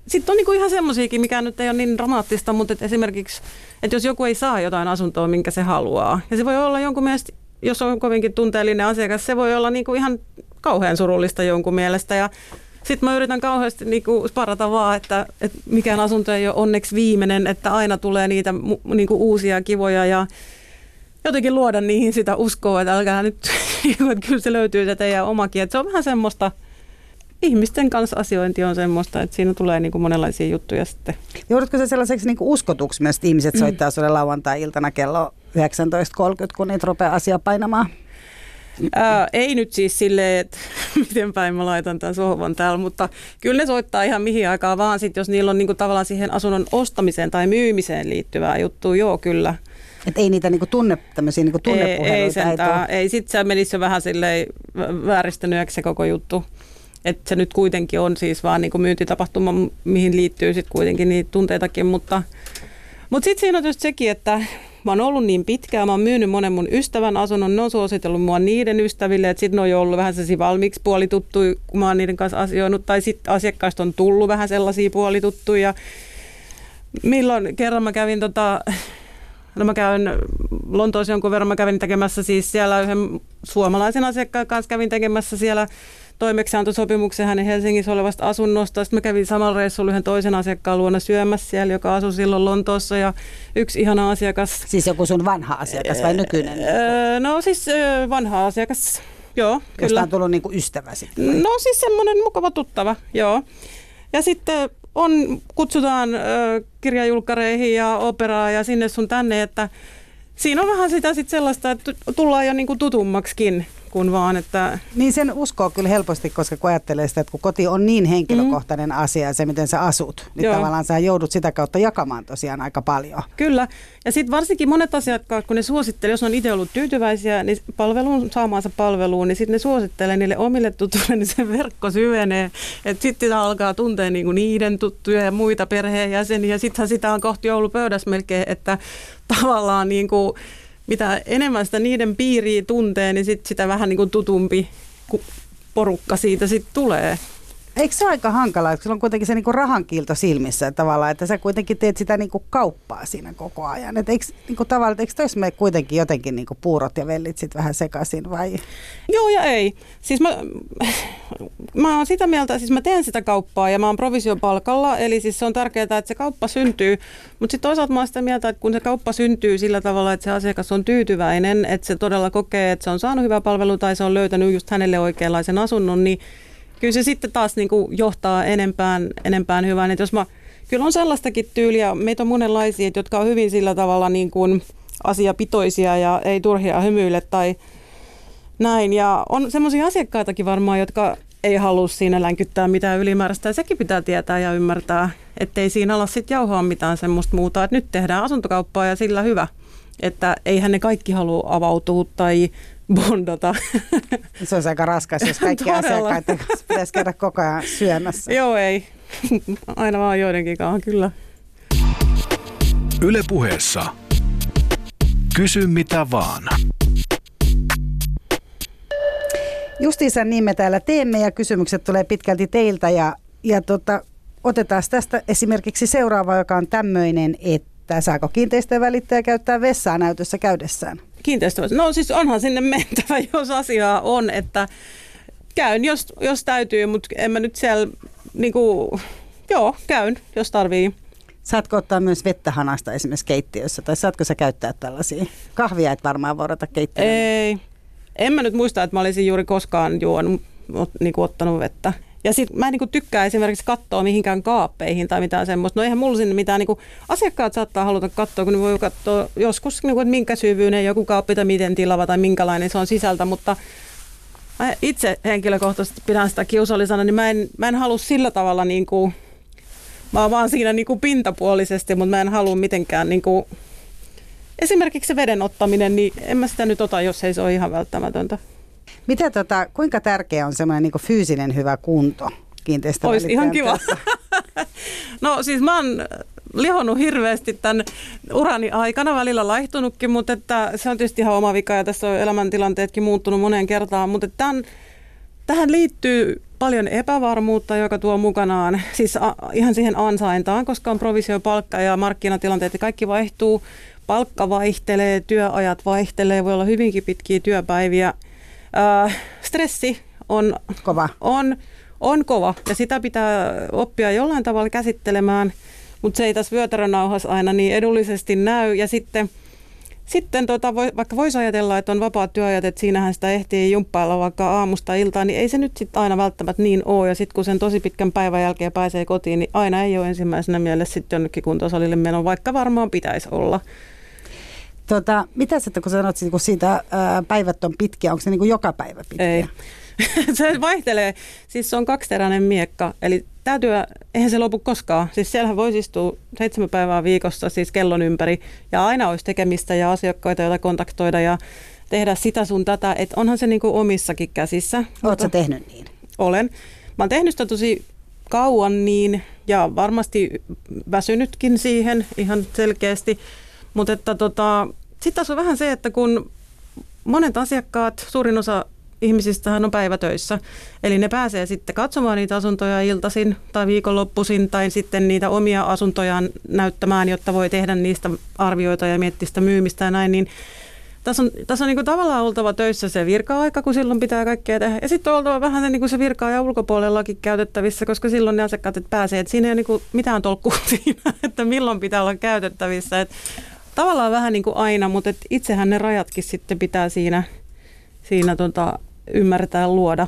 sitten on niinku ihan semmoisiakin, mikä nyt ei ole niin dramaattista, mutta et esimerkiksi, että jos joku ei saa jotain asuntoa, minkä se haluaa, ja se voi olla jonkun mielestä, jos on kovinkin tunteellinen asiakas, se voi olla niinku ihan kauhean surullista jonkun mielestä, ja sitten mä yritän kauheasti niinku sparata vaan, että, että mikään asunto ei ole onneksi viimeinen, että aina tulee niitä niinku uusia kivoja ja jotenkin luoda niihin sitä uskoa, että älkää nyt, että kyllä se löytyy se teidän omakin. Että se on vähän semmoista, ihmisten kanssa asiointi on semmoista, että siinä tulee niin kuin monenlaisia juttuja sitten. Joudutko se sellaiseksi niin kuin uskotuksi myös, että ihmiset mm. soittaa sulle lauantai-iltana kello 19.30, kun niitä rupeaa asia painamaan? Ää, ei nyt siis silleen, että miten päin mä laitan tämän sohvan täällä, mutta kyllä ne soittaa ihan mihin aikaan vaan sit, jos niillä on niinku tavallaan siihen asunnon ostamiseen tai myymiseen liittyvää juttua, joo kyllä. Että ei niitä niinku tunne, tämmöisiä niinku tunnepuheluita? Ei, ei sentään, ei, ei sit se menisi jo vähän silleen vääristynyt se koko juttu. Että se nyt kuitenkin on siis vaan niin kuin myyntitapahtuma, mihin liittyy sitten kuitenkin niitä tunteitakin, mutta, mutta sitten siinä on just sekin, että mä oon ollut niin pitkään, mä oon myynyt monen mun ystävän asunnon, ne on suositellut mua niiden ystäville, että sitten ne on jo ollut vähän sellaisia valmiiksi puolituttuja, kun mä oon niiden kanssa asioinut, tai sitten asiakkaista on tullut vähän sellaisia puolituttuja. Milloin kerran mä kävin tota, No mä käyn Lontoossa jonkun verran, mä kävin tekemässä siis siellä yhden suomalaisen asiakkaan kanssa kävin tekemässä siellä toimeksiantosopimuksen hänen Helsingissä olevasta asunnosta. Sitten mä kävin samalla reissulla yhden toisen asiakkaan luona syömässä siellä, joka asui silloin Lontoossa ja yksi ihana asiakas. Siis joku sun vanha asiakas vai nykyinen? Öö, no siis vanha asiakas, joo. Josta kyllä. on tullut niinku ystävä sitten? No siis semmoinen mukava tuttava, joo. Ja sitten on, kutsutaan ö, kirjajulkkareihin ja operaa ja sinne sun tänne, että siinä on vähän sitä sit sellaista, että tullaan jo niinku tutummaksikin kuin vaan, että... Niin sen uskoo kyllä helposti, koska kun ajattelee sitä, että kun koti on niin henkilökohtainen mm. asia, se miten sä asut, niin Joo. tavallaan sä joudut sitä kautta jakamaan tosiaan aika paljon. Kyllä, ja sitten varsinkin monet asiakkaat, kun ne suosittelee, jos on itse ollut tyytyväisiä niin palveluun, saamaansa palveluun, niin sitten ne suosittelee niille omille tutuille, niin se verkko syvenee. Että sitten sitä alkaa tuntea niinku niiden tuttuja ja muita perheenjäseniä. Sittenhän sitä on kohti joulupöydässä melkein, että tavallaan niin kuin mitä enemmän sitä niiden piiriä tuntee, niin sit sitä vähän niin kuin tutumpi porukka siitä sitten tulee. Eikö se ole aika hankalaa, sulla on kuitenkin se niinku rahankiilto silmissä että tavallaan, että sä kuitenkin teet sitä niinku kauppaa siinä koko ajan. Et eikö, niinku tavallaan, eikö tois me kuitenkin jotenkin niinku puurot ja vellit sit vähän sekaisin vai? Joo ja ei. Siis mä, mä oon sitä mieltä, siis mä teen sitä kauppaa ja mä oon provisiopalkalla, eli siis se on tärkeää, että se kauppa syntyy. Mutta sitten toisaalta mä oon sitä mieltä, että kun se kauppa syntyy sillä tavalla, että se asiakas on tyytyväinen, että se todella kokee, että se on saanut hyvää palvelua tai se on löytänyt just hänelle oikeanlaisen asunnon, niin kyllä se sitten taas niin kuin johtaa enempään, enempään hyvään. Että jos mä, kyllä on sellaistakin tyyliä, meitä on monenlaisia, jotka on hyvin sillä tavalla niin kuin asiapitoisia ja ei turhia hymyille tai näin. Ja on semmoisia asiakkaitakin varmaan, jotka ei halua siinä länkyttää mitään ylimääräistä. Ja sekin pitää tietää ja ymmärtää, ettei siinä ala sitten jauhaa mitään semmoista muuta. Että nyt tehdään asuntokauppaa ja sillä hyvä. Että eihän ne kaikki halua avautua tai bondata. Se on aika raskas, jos kaikki asiakkaiden kanssa pitäisi käydä koko ajan syömässä. Joo, ei. Aina vaan joidenkin kanssa, kyllä. Yle puheessa. Kysy mitä vaan. Justiinsa niin me täällä teemme ja kysymykset tulee pitkälti teiltä ja, ja tota, otetaan tästä esimerkiksi seuraava, joka on tämmöinen, että saako kiinteistövälittäjä käyttää vessaa näytössä käydessään? Kiinteistö. No siis onhan sinne mentävä, jos asiaa on, että käyn, jos, jos täytyy, mutta en mä nyt siellä, niin kuin, joo, käyn, jos tarvii. Saatko ottaa myös vettä hanasta esimerkiksi keittiössä, tai saatko sä käyttää tällaisia? Kahvia et varmaan vorata keittiössä. Ei. En mä nyt muista, että mä olisin juuri koskaan juonut, niin kuin ottanut vettä. Ja sitten mä en niin tykkää esimerkiksi katsoa mihinkään kaappeihin tai mitään semmoista. No eihän mulla sinne mitään, niin kuin, asiakkaat saattaa haluta katsoa, kun ne voi katsoa joskus, niin kuin, että minkä syvyyden joku kaappi tai miten tilava tai minkälainen se on sisältä, mutta mä itse henkilökohtaisesti pidän sitä kiusallisena, niin mä en, mä en halua sillä tavalla niin kuin, mä oon vaan siinä niin kuin pintapuolisesti, mutta mä en halua mitenkään niin kuin, esimerkiksi se veden ottaminen, niin en mä sitä nyt ota, jos ei se ole ihan välttämätöntä. Mitä tota, kuinka tärkeä on semmoinen niin fyysinen hyvä kunto Olisi ihan kiva. No siis mä oon lihonnut hirveästi tämän urani aikana, välillä laihtunutkin, mutta että se on tietysti ihan oma vika ja tässä on elämäntilanteetkin muuttunut moneen kertaan, mutta tämän, tähän liittyy paljon epävarmuutta, joka tuo mukanaan, siis a, ihan siihen ansaintaan, koska on provisiopalkka ja markkinatilanteet ja kaikki vaihtuu, palkka vaihtelee, työajat vaihtelee, voi olla hyvinkin pitkiä työpäiviä. Äh, stressi on Kova. On, on kova ja sitä pitää oppia jollain tavalla käsittelemään, mutta se ei tässä vyötärönauhassa aina niin edullisesti näy. Ja sitten, sitten tota, voi, vaikka voisi ajatella, että on vapaat työajat, että siinähän sitä ehtii jumppailla vaikka aamusta iltaan, niin ei se nyt sitten aina välttämättä niin ole. Ja sitten kun sen tosi pitkän päivän jälkeen pääsee kotiin, niin aina ei ole ensimmäisenä mielessä sitten jonnekin kuntosalille meno, vaikka varmaan pitäisi olla. Tota, mitä sitten, kun sanot, kun siitä ää, päivät on pitkiä, onko se niin kuin joka päivä pitkiä? Ei. se vaihtelee. Siis se on kaksiteräinen miekka, eli tämä työ, eihän se lopu koskaan. Siis siellähän voisi istua seitsemän päivää viikossa siis kellon ympäri ja aina olisi tekemistä ja asiakkaita, joita kontaktoida ja tehdä sitä sun tätä, että onhan se niinku omissakin käsissä. Oletko tehnyt niin? Olen. Mä oon tehnyt sitä tosi kauan niin ja varmasti väsynytkin siihen ihan selkeästi, mutta että tota, sitten taas on vähän se, että kun monet asiakkaat, suurin osa ihmisistähän on päivätöissä. Eli ne pääsee sitten katsomaan niitä asuntoja iltaisin tai viikonloppuisin tai sitten niitä omia asuntojaan näyttämään, jotta voi tehdä niistä arvioita ja miettiä sitä myymistä ja näin. Niin tässä on, tässä on niin tavallaan oltava töissä se virka-aika, kun silloin pitää kaikkea tehdä. Ja sitten on oltava vähän se, niin se virka-ajan ulkopuolellakin käytettävissä, koska silloin ne asiakkaat että pääsee. Että siinä ei ole niin mitään tolkkua siinä, että milloin pitää olla käytettävissä. Että tavallaan vähän niin kuin aina, mutta et itsehän ne rajatkin sitten pitää siinä, siinä tota, ymmärtää luoda.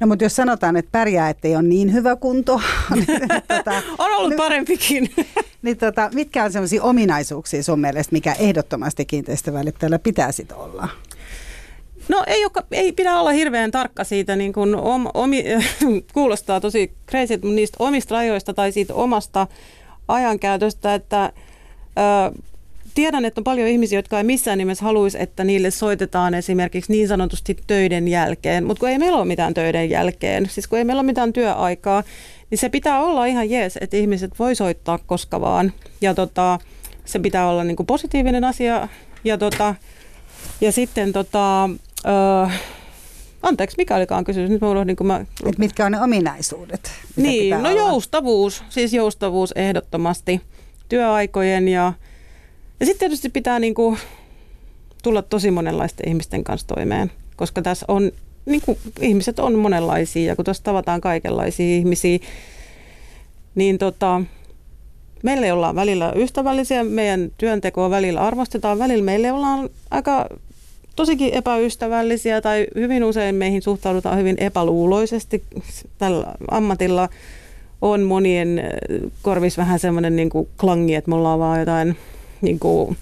No mutta jos sanotaan, että pärjää, ettei ole niin hyvä kunto. niin, tota, on ollut parempikin. niin tota, mitkä on sellaisia ominaisuuksia sun mielestä, mikä ehdottomasti kiinteistövälittäjällä pitäisi olla? No ei, ole, ei pidä olla hirveän tarkka siitä, niin kun om, omi, kuulostaa tosi crazy, niistä omista rajoista tai siitä omasta ajankäytöstä, että ö, tiedän, että on paljon ihmisiä, jotka ei missään nimessä haluaisi, että niille soitetaan esimerkiksi niin sanotusti töiden jälkeen. Mutta kun ei meillä ole mitään töiden jälkeen, siis kun ei meillä ole mitään työaikaa, niin se pitää olla ihan jees, että ihmiset voi soittaa koska vaan. Ja tota, se pitää olla niinku positiivinen asia. Ja, tota, ja sitten tota, öö, Anteeksi, mikä olikaan kysymys? Nyt mä unohdin, kun mä... Et mitkä on ne ominaisuudet? Niin, no olla? joustavuus, siis joustavuus ehdottomasti työaikojen ja ja sitten tietysti pitää niin kuin tulla tosi monenlaisten ihmisten kanssa toimeen, koska tässä on, niin kuin, ihmiset on monenlaisia ja kun tuossa tavataan kaikenlaisia ihmisiä, niin tota, meille ollaan välillä ystävällisiä, meidän työntekoa välillä arvostetaan, välillä meille ollaan aika tosikin epäystävällisiä tai hyvin usein meihin suhtaudutaan hyvin epäluuloisesti. Tällä ammatilla on monien korvis vähän semmoinen niin klangi, että me ollaan vaan jotain niin kuin,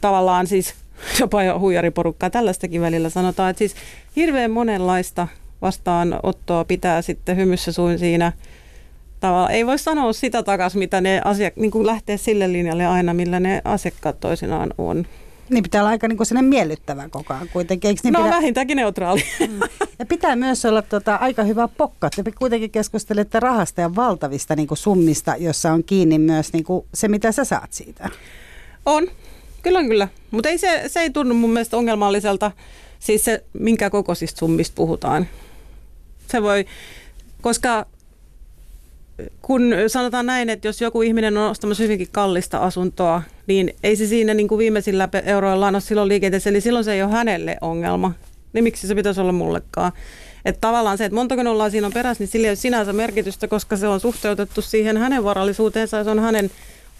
tavallaan siis jopa jo huijariporukkaa. Tällaistakin välillä sanotaan, että siis hirveän monenlaista vastaanottoa pitää sitten hymyssä suin siinä tavalla. Ei voi sanoa sitä takaisin, mitä ne asiak- niin kuin lähtee sille linjalle aina, millä ne asiakkaat toisinaan on. Niin pitää olla aika niin kuin miellyttävä koko ajan kuitenkin. Eikö niin no pidä... vähintäänkin neutraali. Mm. Ja pitää myös olla tota, aika hyvä pokka. Te kuitenkin keskustelette rahasta ja valtavista niin kuin summista, jossa on kiinni myös niin kuin se, mitä sä saat siitä. On, kyllä kyllä. Mutta ei se, se ei tunnu mun mielestä ongelmalliselta, siis se minkä kokoisista summista puhutaan. Se voi, koska kun sanotaan näin, että jos joku ihminen on ostamassa hyvinkin kallista asuntoa, niin ei se siinä niin kuin viimeisillä euroillaan ole silloin liikenteessä, eli silloin se ei ole hänelle ongelma. Niin miksi se pitäisi olla mullekaan? Että tavallaan se, että montako nollaa siinä on perässä, niin sillä ei ole sinänsä merkitystä, koska se on suhteutettu siihen hänen varallisuuteensa ja se on hänen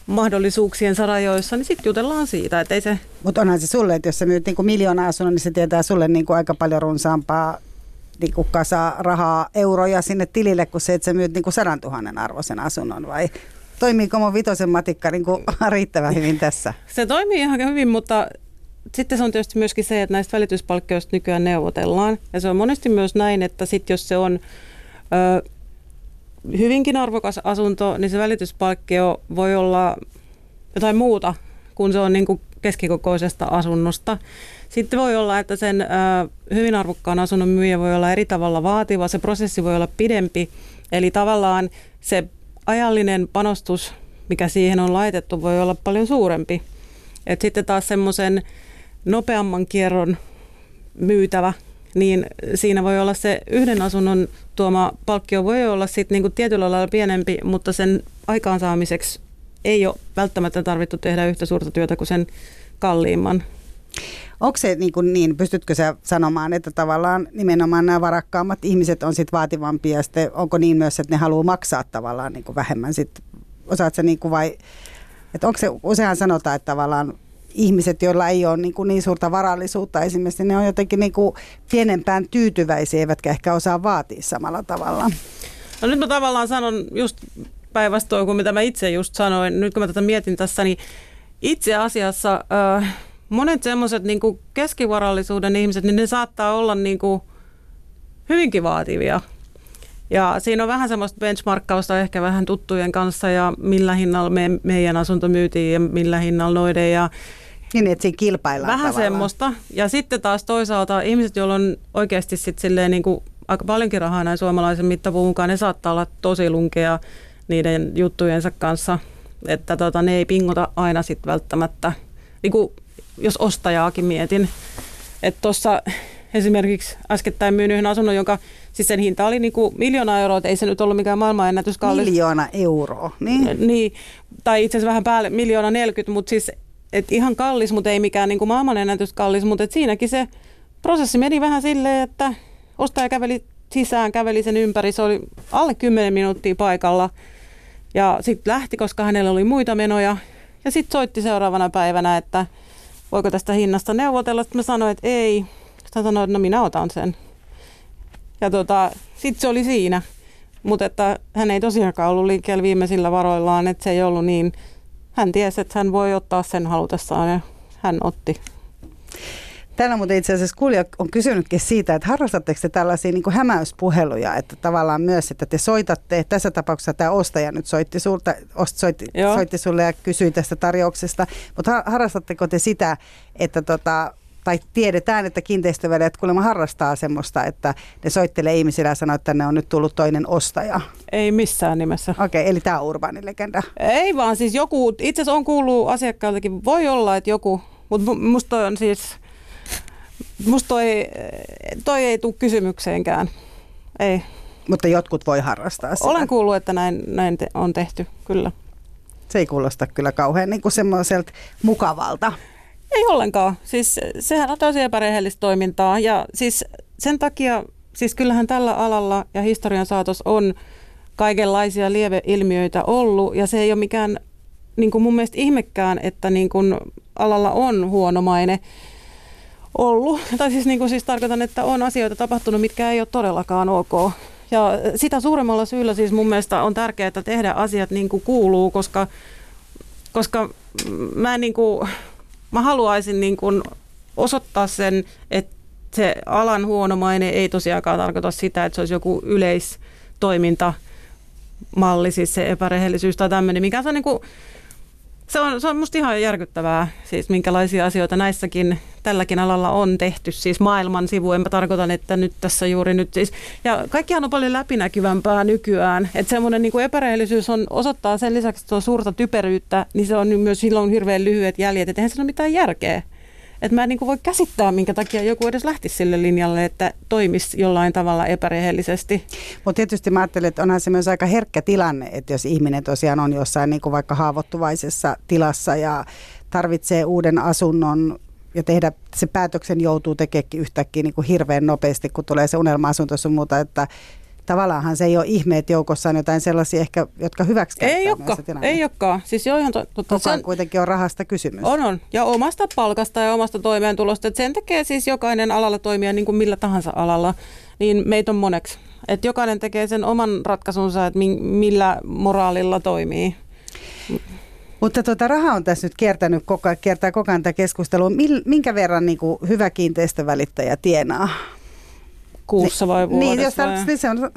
mahdollisuuksien sarajoissa, niin sitten jutellaan siitä, että ei se... Mutta onhan se sulle, että jos sä myyt niinku miljoona asunnon, niin se tietää sulle niinku aika paljon runsaampaa niinku kasa rahaa, euroja sinne tilille, kun se, että sä myyt niinku sadan tuhannen arvoisen asunnon, vai toimiiko mun vitosen matikka niinku riittävän hyvin tässä? Se toimii ihan hyvin, mutta sitten se on tietysti myöskin se, että näistä välityspalkkioista nykyään neuvotellaan. Ja se on monesti myös näin, että sitten jos se on ö, hyvinkin arvokas asunto, niin se välityspalkkio voi olla jotain muuta kuin se on niin kuin keskikokoisesta asunnosta. Sitten voi olla, että sen hyvin arvokkaan asunnon myyjä voi olla eri tavalla vaativa, se prosessi voi olla pidempi, eli tavallaan se ajallinen panostus, mikä siihen on laitettu, voi olla paljon suurempi. Et sitten taas semmoisen nopeamman kierron myytävä, niin siinä voi olla se yhden asunnon tuoma palkkio voi olla sitten niinku tietyllä lailla pienempi, mutta sen aikaansaamiseksi ei ole välttämättä tarvittu tehdä yhtä suurta työtä kuin sen kalliimman. Onko se niin, kuin niin, pystytkö sä sanomaan, että tavallaan nimenomaan nämä varakkaammat ihmiset on sitten vaativampia ja sitten onko niin myös, että ne haluaa maksaa tavallaan niin kuin vähemmän sitten, osaat sä niin kuin vai, että onko se, useinhan sanotaan, että tavallaan ihmiset, joilla ei ole niin, kuin niin suurta varallisuutta esimerkiksi, ne on jotenkin niin kuin pienempään tyytyväisiä, eivätkä ehkä osaa vaatia samalla tavalla. No nyt mä tavallaan sanon just päinvastoin kuin mitä mä itse just sanoin, nyt kun mä tätä mietin tässä, niin itse asiassa äh, monet semmoiset niin keskivarallisuuden ihmiset, niin ne saattaa olla niin kuin hyvinkin vaativia. Ja siinä on vähän semmoista benchmarkkausta ehkä vähän tuttujen kanssa ja millä hinnalla me, meidän asunto myytiin ja millä hinnalla noiden. Ja niin, että siinä kilpaillaan Vähän tavallaan. semmoista. Ja sitten taas toisaalta ihmiset, joilla on oikeasti sit silleen niin kuin aika paljonkin rahaa näin suomalaisen mittapuun mukaan, ne saattaa olla tosi lunkea niiden juttujensa kanssa. Että tota, ne ei pingota aina sitten välttämättä. Niin kuin jos ostajaakin mietin. Että tuossa esimerkiksi äskettäin myin yhden asunnon, jonka siis sen hinta oli niinku miljoona euroa, että ei se nyt ollut mikään maailmanennätys kallis. Miljoona euroa, niin? niin tai itse asiassa vähän päälle miljoona 40, mutta siis et ihan kallis, mutta ei mikään niinku maailmanennätys kallis, mutta et siinäkin se prosessi meni vähän silleen, että ostaja käveli sisään, käveli sen ympäri, se oli alle 10 minuuttia paikalla ja sitten lähti, koska hänellä oli muita menoja ja sitten soitti seuraavana päivänä, että voiko tästä hinnasta neuvotella. Sitten mä sanoin, että ei. Sitten hän sanoi, että no minä otan sen. Ja tota, sitten se oli siinä. Mutta että hän ei tosiaankaan ollut liikkeellä viimeisillä varoillaan, että se ei ollut niin. Hän tiesi, että hän voi ottaa sen halutessaan ja hän otti. Täällä muuten itse asiassa kuulija on kysynytkin siitä, että harrastatteko te tällaisia niin hämäyspuheluja, että tavallaan myös, että te soitatte, tässä tapauksessa tämä ostaja nyt soitti, sulta, soitti, soitti sulle ja kysyi tästä tarjouksesta, mutta harrastatteko te sitä, että tota, tai tiedetään, että kiinteistövedet kuulemma harrastaa semmoista, että ne soittelee ihmisille ja sanoo, että ne on nyt tullut toinen ostaja. Ei missään nimessä. Okei, okay, eli tämä on urbaani legenda. Ei vaan, siis joku, itse asiassa on kuullut asiakkailtakin, voi olla, että joku, mutta musta on siis Musta toi, toi ei tule kysymykseenkään. Ei. Mutta jotkut voi harrastaa sitä. Olen kuullut, että näin, näin te, on tehty, kyllä. Se ei kuulosta kyllä kauhean niin semmoiselta mukavalta. Ei ollenkaan. Siis sehän on tosi epärehellistä toimintaa. Ja siis sen takia, siis kyllähän tällä alalla ja historian saatos on kaikenlaisia lieveilmiöitä ollut. Ja se ei ole mikään niin kuin mun mielestä ihmekään, että niin kuin alalla on huono maine ollut. Tai siis, niin kuin siis tarkoitan, että on asioita tapahtunut, mitkä ei ole todellakaan ok. Ja sitä suuremmalla syyllä siis mun mielestä on tärkeää tehdä asiat niin kuin kuuluu, koska, koska mä, niin kuin, mä haluaisin niin kuin osoittaa sen, että se alan huono maine ei tosiaankaan tarkoita sitä, että se olisi joku yleistoiminta malli, siis se epärehellisyys tai tämmöinen, mikä se on niin kuin, se on, se on musta ihan järkyttävää, siis minkälaisia asioita näissäkin tälläkin alalla on tehty, siis maailman sivu, en mä tarkoitan, että nyt tässä juuri nyt siis, ja kaikkihan on paljon läpinäkyvämpää nykyään, että semmoinen niin epärehellisyys on, osoittaa sen lisäksi, että on suurta typeryyttä, niin se on myös silloin hirveän lyhyet jäljet, että eihän siinä ole mitään järkeä. Että mä en niin voi käsittää, minkä takia joku edes lähtisi sille linjalle, että toimisi jollain tavalla epärehellisesti. Mutta tietysti mä ajattelen, että onhan se myös aika herkkä tilanne, että jos ihminen tosiaan on jossain niin kuin vaikka haavoittuvaisessa tilassa ja tarvitsee uuden asunnon ja tehdä se päätöksen joutuu tekemään yhtäkkiä niin kuin hirveän nopeasti, kun tulee se unelma-asunto sun muuta, että tavallaanhan se ei ole ihme, että joukossa on jotain sellaisia ehkä, jotka hyväksikäyttää Ei olekaan, ei olekaan. Siis jo ihan totta. Koko sen, kuitenkin on rahasta kysymys. On, on. Ja omasta palkasta ja omasta toimeentulosta. Et sen tekee siis jokainen alalla toimia niin kuin millä tahansa alalla, niin meitä on moneksi. Et jokainen tekee sen oman ratkaisunsa, että millä moraalilla toimii. Mutta tuota, raha on tässä nyt kiertänyt koko, kiertää koko ajan tätä keskustelua. Minkä verran niin kuin, hyvä kiinteistövälittäjä tienaa? kuussa vai vuodessa? Niin, jos vai? Niin se on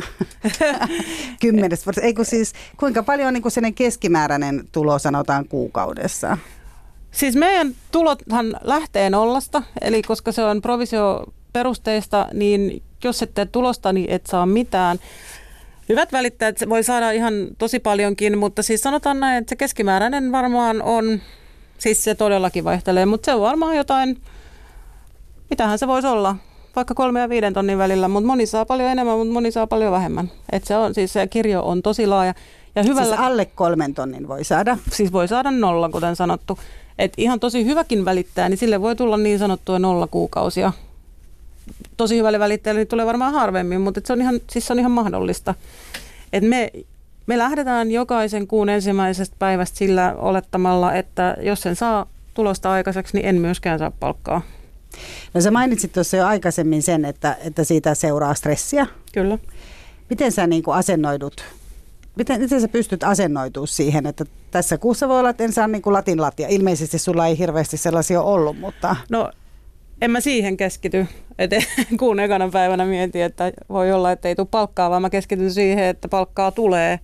kymmenes vuodessa. Eikö siis, kuinka paljon on niin sen keskimääräinen tulo sanotaan kuukaudessa? Siis meidän tulothan lähtee nollasta, eli koska se on provisio perusteista, niin jos et tee tulosta, niin et saa mitään. Hyvät välittäjät voi saada ihan tosi paljonkin, mutta siis sanotaan näin, että se keskimääräinen varmaan on, siis se todellakin vaihtelee, mutta se on varmaan jotain, mitähän se voisi olla, vaikka kolme ja viiden tonnin välillä, mutta moni saa paljon enemmän, mutta moni saa paljon vähemmän. Et se on, siis se kirjo on tosi laaja. Ja hyvällä, siis alle kolmen tonnin voi saada? Siis voi saada nolla, kuten sanottu. Et ihan tosi hyväkin välittää, niin sille voi tulla niin sanottuja nolla kuukausia. Tosi hyvälle välittäjälle niin tulee varmaan harvemmin, mutta se on ihan, siis se on ihan mahdollista. Et me, me lähdetään jokaisen kuun ensimmäisestä päivästä sillä olettamalla, että jos sen saa tulosta aikaiseksi, niin en myöskään saa palkkaa. No sä mainitsit tuossa jo aikaisemmin sen, että, että siitä seuraa stressiä. Kyllä. Miten sä niin asennoidut Miten, miten sä pystyt asennoitumaan siihen, että tässä kuussa voi olla, että en saa niin kuin latin latia. Ilmeisesti sulla ei hirveästi sellaisia ollut, mutta... No en mä siihen keskity. Et kuun ekana päivänä mietin, että voi olla, että ei tule palkkaa, vaan mä keskityn siihen, että palkkaa tulee.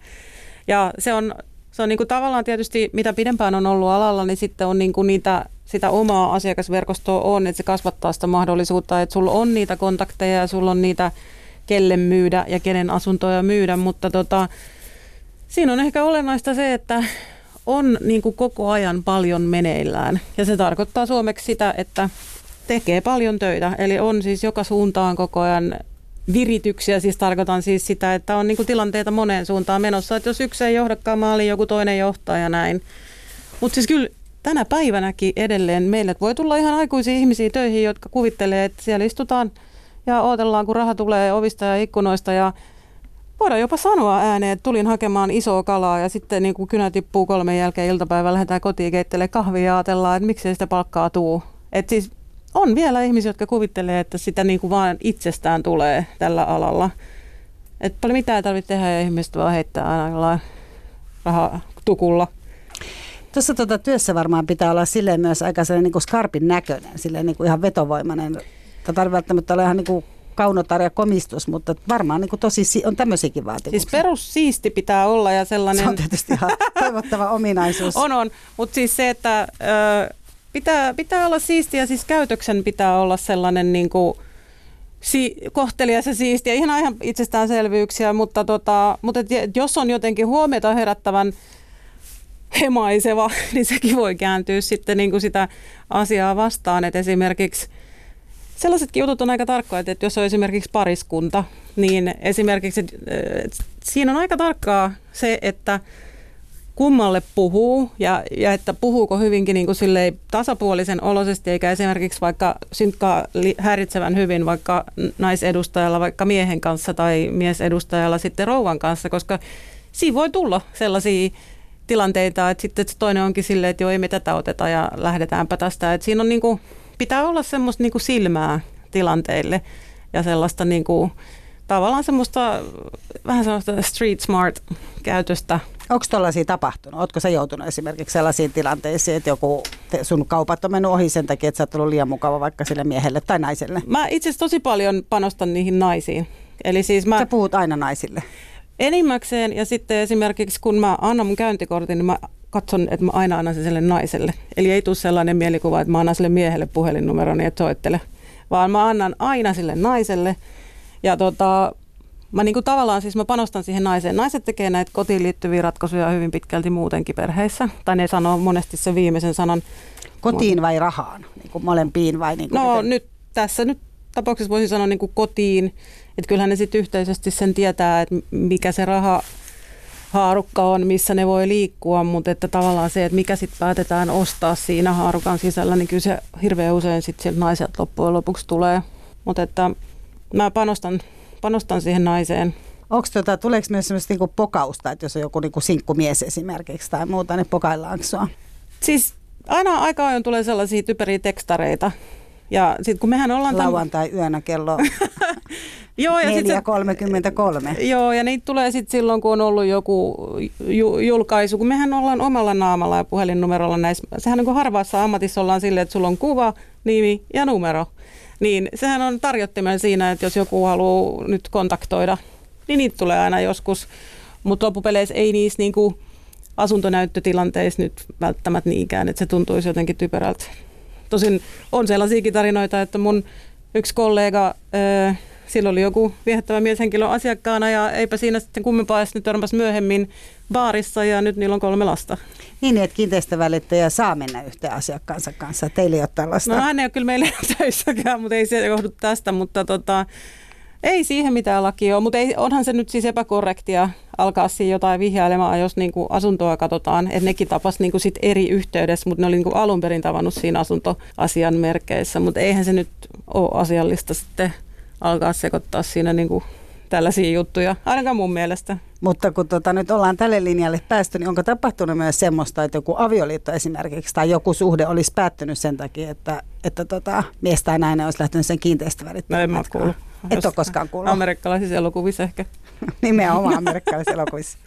Ja se on, se on niin kuin tavallaan tietysti, mitä pidempään on ollut alalla, niin sitten on niin kuin niitä, sitä omaa asiakasverkostoa on, että se kasvattaa sitä mahdollisuutta, että sulla on niitä kontakteja ja sulla on niitä, kelle myydä ja kenen asuntoja myydä, mutta tota, Siinä on ehkä olennaista se, että on niin koko ajan paljon meneillään. Ja se tarkoittaa suomeksi sitä, että tekee paljon töitä. Eli on siis joka suuntaan koko ajan virityksiä, siis tarkoitan siis sitä, että on niin tilanteita moneen suuntaan menossa, että jos yksi ei johdakaan maaliin, joku toinen johtaa ja näin. Mutta siis kyllä tänä päivänäkin edelleen meille voi tulla ihan aikuisia ihmisiä töihin, jotka kuvittelee, että siellä istutaan ja odotellaan, kun raha tulee ovista ja ikkunoista ja voidaan jopa sanoa ääneen, että tulin hakemaan isoa kalaa ja sitten niin kuin kynä tippuu kolmen jälkeen iltapäivällä lähdetään kotiin keittelemään kahvia ja ajatellaan, että miksei sitä palkkaa tuu. Et siis on vielä ihmisiä, jotka kuvittelee, että sitä niin kuin vaan itsestään tulee tällä alalla. Et paljon mitään ei tarvitse tehdä ja ihmiset vaan heittää aina rahaa tukulla. Tuossa tuota työssä varmaan pitää olla silleen myös aika sellainen niin kuin skarpin näköinen, silleen niin kuin ihan vetovoimainen. Tämä välttämättä ole ihan niin kuin kaunotar ja komistus, mutta varmaan niin kuin tosi on tämmöisiäkin vaatimuksia. Siis perussiisti pitää olla ja sellainen... Se on tietysti ihan toivottava ominaisuus. on, on. Mutta siis se, että ö, pitää, pitää olla siistiä, siis käytöksen pitää olla sellainen niin kuin, si- kohtelias ja siistiä, ihan ihan itsestäänselvyyksiä, mutta, tota, mutta et jos on jotenkin huomiota herättävän hemaiseva, niin sekin voi kääntyä sitten niin kuin sitä asiaa vastaan, että esimerkiksi Sellaisetkin jutut on aika tarkkoja, että jos on esimerkiksi pariskunta, niin esimerkiksi että siinä on aika tarkkaa se, että kummalle puhuu ja, ja että puhuuko hyvinkin niin kuin tasapuolisen oloisesti, eikä esimerkiksi vaikka synkkaa häiritsevän hyvin vaikka naisedustajalla vaikka miehen kanssa tai miesedustajalla sitten rouvan kanssa, koska siinä voi tulla sellaisia tilanteita, että sitten toinen onkin silleen, että joo ei me tätä oteta ja lähdetäänpä tästä. Että siinä on niin kuin, pitää olla semmoista niin kuin silmää tilanteille ja sellaista niin kuin, tavallaan semmoista vähän sellaista street smart käytöstä. Onko tällaisia tapahtunut? Oletko sä joutunut esimerkiksi sellaisiin tilanteisiin, että joku sun kaupat on mennyt ohi sen takia, että sä oot ollut liian mukava vaikka sille miehelle tai naiselle? Mä itse asiassa tosi paljon panostan niihin naisiin. Eli siis mä... Sä puhut aina naisille? Enimmäkseen ja sitten esimerkiksi kun mä annan mun käyntikortin, niin mä katson, että mä aina annan sen sille naiselle. Eli ei tule sellainen mielikuva, että mä annan sille miehelle puhelinnumeroni, että soittele, vaan mä annan aina sille naiselle. Ja tota, mä niin kuin tavallaan siis mä panostan siihen naiseen. Naiset tekee näitä kotiin liittyviä ratkaisuja hyvin pitkälti muutenkin perheissä. Tai ne sanoo monesti sen viimeisen sanan. Kotiin vai rahaan? Niin kuin molempiin vai? Niin kuin no miten? nyt tässä nyt tapauksessa voisin sanoa niin kuin kotiin. Että kyllähän ne sitten yhteisesti sen tietää, että mikä se raha haarukka on, missä ne voi liikkua, mutta että tavallaan se, että mikä sitten päätetään ostaa siinä haarukan sisällä, niin kyllä se hirveän usein sitten naiset loppujen lopuksi tulee. Mutta että mä panostan, panostan siihen naiseen. Onko tuota, tuleeko myös sellaista niinku pokausta, että jos on joku niinku sinkkumies esimerkiksi tai muuta, niin pokaillaan sua? Siis aina aika ajoin tulee sellaisia typeriä tekstareita, ja sitten kun mehän ollaan... Lauantai yönä kello joo, ja 4.33. Joo, ja niitä tulee sitten silloin, kun on ollut joku ju, julkaisu, kun mehän ollaan omalla naamalla ja puhelinnumerolla näissä. Sehän on kuin harvassa ammatissa ollaan silleen, että sulla on kuva, nimi ja numero. Niin sehän on tarjottimen siinä, että jos joku haluaa nyt kontaktoida, niin niitä tulee aina joskus. Mutta loppupeleissä ei niissä niinku asuntonäyttötilanteissa nyt välttämättä niinkään, että se tuntuisi jotenkin typerältä. Tosin on sellaisiakin tarinoita, että mun yksi kollega, sillä oli joku viehättävä mieshenkilö asiakkaana ja eipä siinä sitten kummempaa, että ne törmäs myöhemmin baarissa ja nyt niillä on kolme lasta. Niin, että kiinteistövälittäjä saa mennä yhteen asiakkaansa kanssa. Teillä ei ole tällaista. No hän ei ole kyllä meillä töissäkään, mutta ei se johdu tästä, mutta tota, ei siihen mitään laki ole, mutta ei, onhan se nyt siis epäkorrektia alkaa siinä jotain vihjailemaan, jos niin kuin asuntoa katsotaan. Että nekin tapas niin kuin sit eri yhteydessä, mutta ne oli niin kuin alun perin tavannut siinä asuntoasian merkeissä. Mutta eihän se nyt ole asiallista sitten alkaa sekoittaa siinä niin kuin tällaisia juttuja, ainakaan mun mielestä. Mutta kun tota, nyt ollaan tälle linjalle päästy, niin onko tapahtunut myös semmoista, että joku avioliitto esimerkiksi tai joku suhde olisi päättynyt sen takia, että, että tota, mies tai nainen olisi lähtenyt sen kiinteistövälittämään? No en mä kuullut. Et ole koskaan kuullut? Amerikkalaisissa elokuvissa ehkä. Nimenomaan amerikkalaisissa elokuvissa.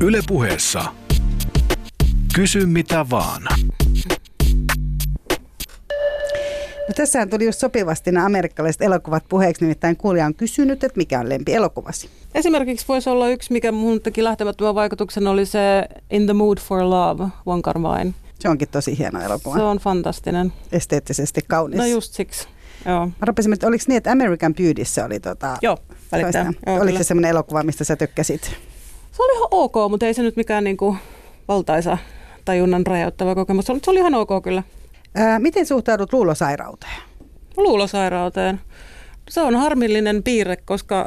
Yle puheessa. Kysy mitä vaan. No tässähän tuli just sopivasti nämä amerikkalaiset elokuvat puheeksi, nimittäin kuulija on kysynyt, että mikä on lempi elokuvasi. Esimerkiksi voisi olla yksi, mikä mun teki lähtemättömän vaikutuksen, oli se In the Mood for Love, Wong Kar. Se onkin tosi hieno elokuva. Se on fantastinen. Esteettisesti kaunis. No just siksi. Joo. Mä rupesin, että oliko niin, että American Beautyssä oli tota... Joo, välittää. Joo, oliko se semmoinen elokuva, mistä sä tykkäsit? Se oli ihan ok, mutta ei se nyt mikään niinku valtaisa tajunnan rajoittava kokemus. Se oli, se oli ihan ok kyllä. Ää, miten suhtaudut luulosairauteen? Luulosairauteen? Se on harmillinen piirre, koska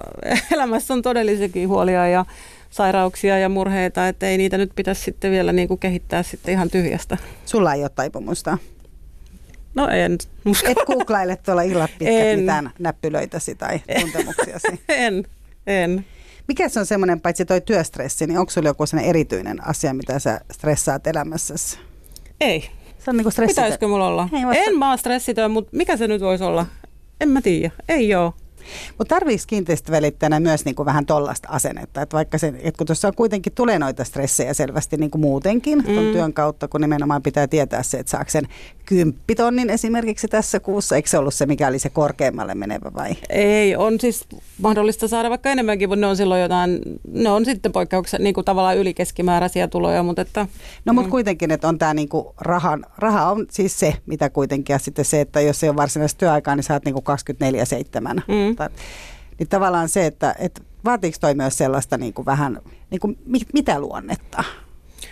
elämässä on todellisiakin huolia ja sairauksia ja murheita, että ei niitä nyt pitäisi sitten vielä niin kuin kehittää sitten ihan tyhjästä. Sulla ei ole taipumusta? No en usko. Et googlaile tuolla illat pitkät en. mitään näppylöitäsi tai tuntemuksiasi? en, en. Mikä se on semmoinen, paitsi toi työstressi, niin onko sulla joku sellainen erityinen asia, mitä sä stressaat elämässäsi? Ei. Se on niinku stressitö. Pitäisikö mulla olla? Ei, vasta... En mä stressitön, mutta mikä se nyt voisi olla? En mä tiedä. Ei ole. Mutta tarviiko kiinteistövälittäjänä myös niin kuin vähän tollasta asennetta, että vaikka se, että kun tuossa kuitenkin tulee noita stressejä selvästi niin kuin muutenkin mm. tuon työn kautta, kun nimenomaan pitää tietää se, että saako sen kymppitonnin esimerkiksi tässä kuussa, eikö se ollut se, mikä oli se korkeammalle menevä vai? Ei, on siis mahdollista saada vaikka enemmänkin, mutta ne on silloin jotain, ne on sitten poikkeuksia, niin kuin tavallaan ylikeskimääräisiä tuloja, mutta että... No mutta mm. kuitenkin, että on tämä niin kuin rahan, raha on siis se, mitä kuitenkin, ja sitten se, että jos ei ole varsinaista työaikaa, niin saat niin kuin 24-7. Mm tai, niin tavallaan se, että, että vaatiiko toi myös sellaista niin kuin vähän, niin kuin mit, mitä luonnetta?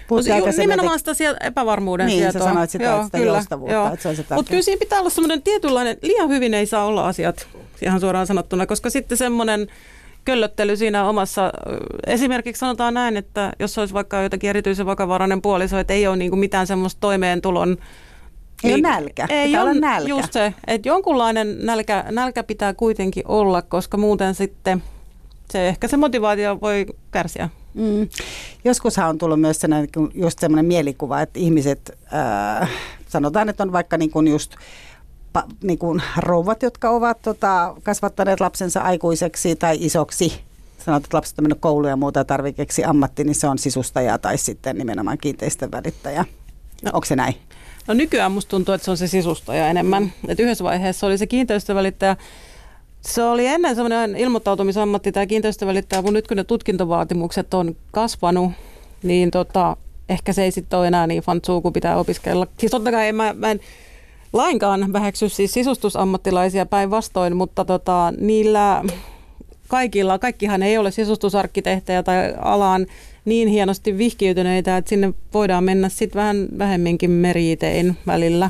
Puhuttiin nimenomaan sitä epävarmuuden niin, sieltä. Niin, sanoit sitä, joo, sitä kyllä, joustavuutta. Joo. Että se on se Mutta kyllä siinä pitää olla semmoinen tietynlainen, liian hyvin ei saa olla asiat ihan suoraan sanottuna, koska sitten semmoinen köllöttely siinä omassa, esimerkiksi sanotaan näin, että jos olisi vaikka jotakin erityisen vakavarainen puoliso, että ei ole niin kuin mitään semmoista toimeentulon ei niin, ole nälkä. Ei pitää on, olla nälkä. Just se, että jonkunlainen nälkä, nälkä pitää kuitenkin olla, koska muuten sitten se ehkä se motivaatio voi kärsiä. Mm. Joskushan on tullut myös sellainen, just sellainen mielikuva, että ihmiset, äh, sanotaan, että on vaikka niin kuin just pa, niin kuin rouvat, jotka ovat tota, kasvattaneet lapsensa aikuiseksi tai isoksi, sanotaan, että lapset on mennyt kouluun ja muuta tarvikeksi ammatti, niin se on sisustaja tai sitten nimenomaan kiinteistön välittäjä. No. Onko se näin? No nykyään musta tuntuu, että se on se sisustaja enemmän. Et yhdessä vaiheessa oli se kiinteistövälittäjä. Se oli ennen semmoinen ilmoittautumisammatti tämä kiinteistövälittäjä, kun nyt kun ne tutkintovaatimukset on kasvanut, niin tota, ehkä se ei sitten ole enää niin fantsuu, kun pitää opiskella. Siis totta kai en, mä, mä en lainkaan väheksy siis sisustusammattilaisia päinvastoin, mutta tota, niillä kaikilla, kaikkihan ei ole sisustusarkkitehtejä tai alaan niin hienosti vihkiytyneitä, että sinne voidaan mennä sitten vähän vähemminkin meriitein välillä.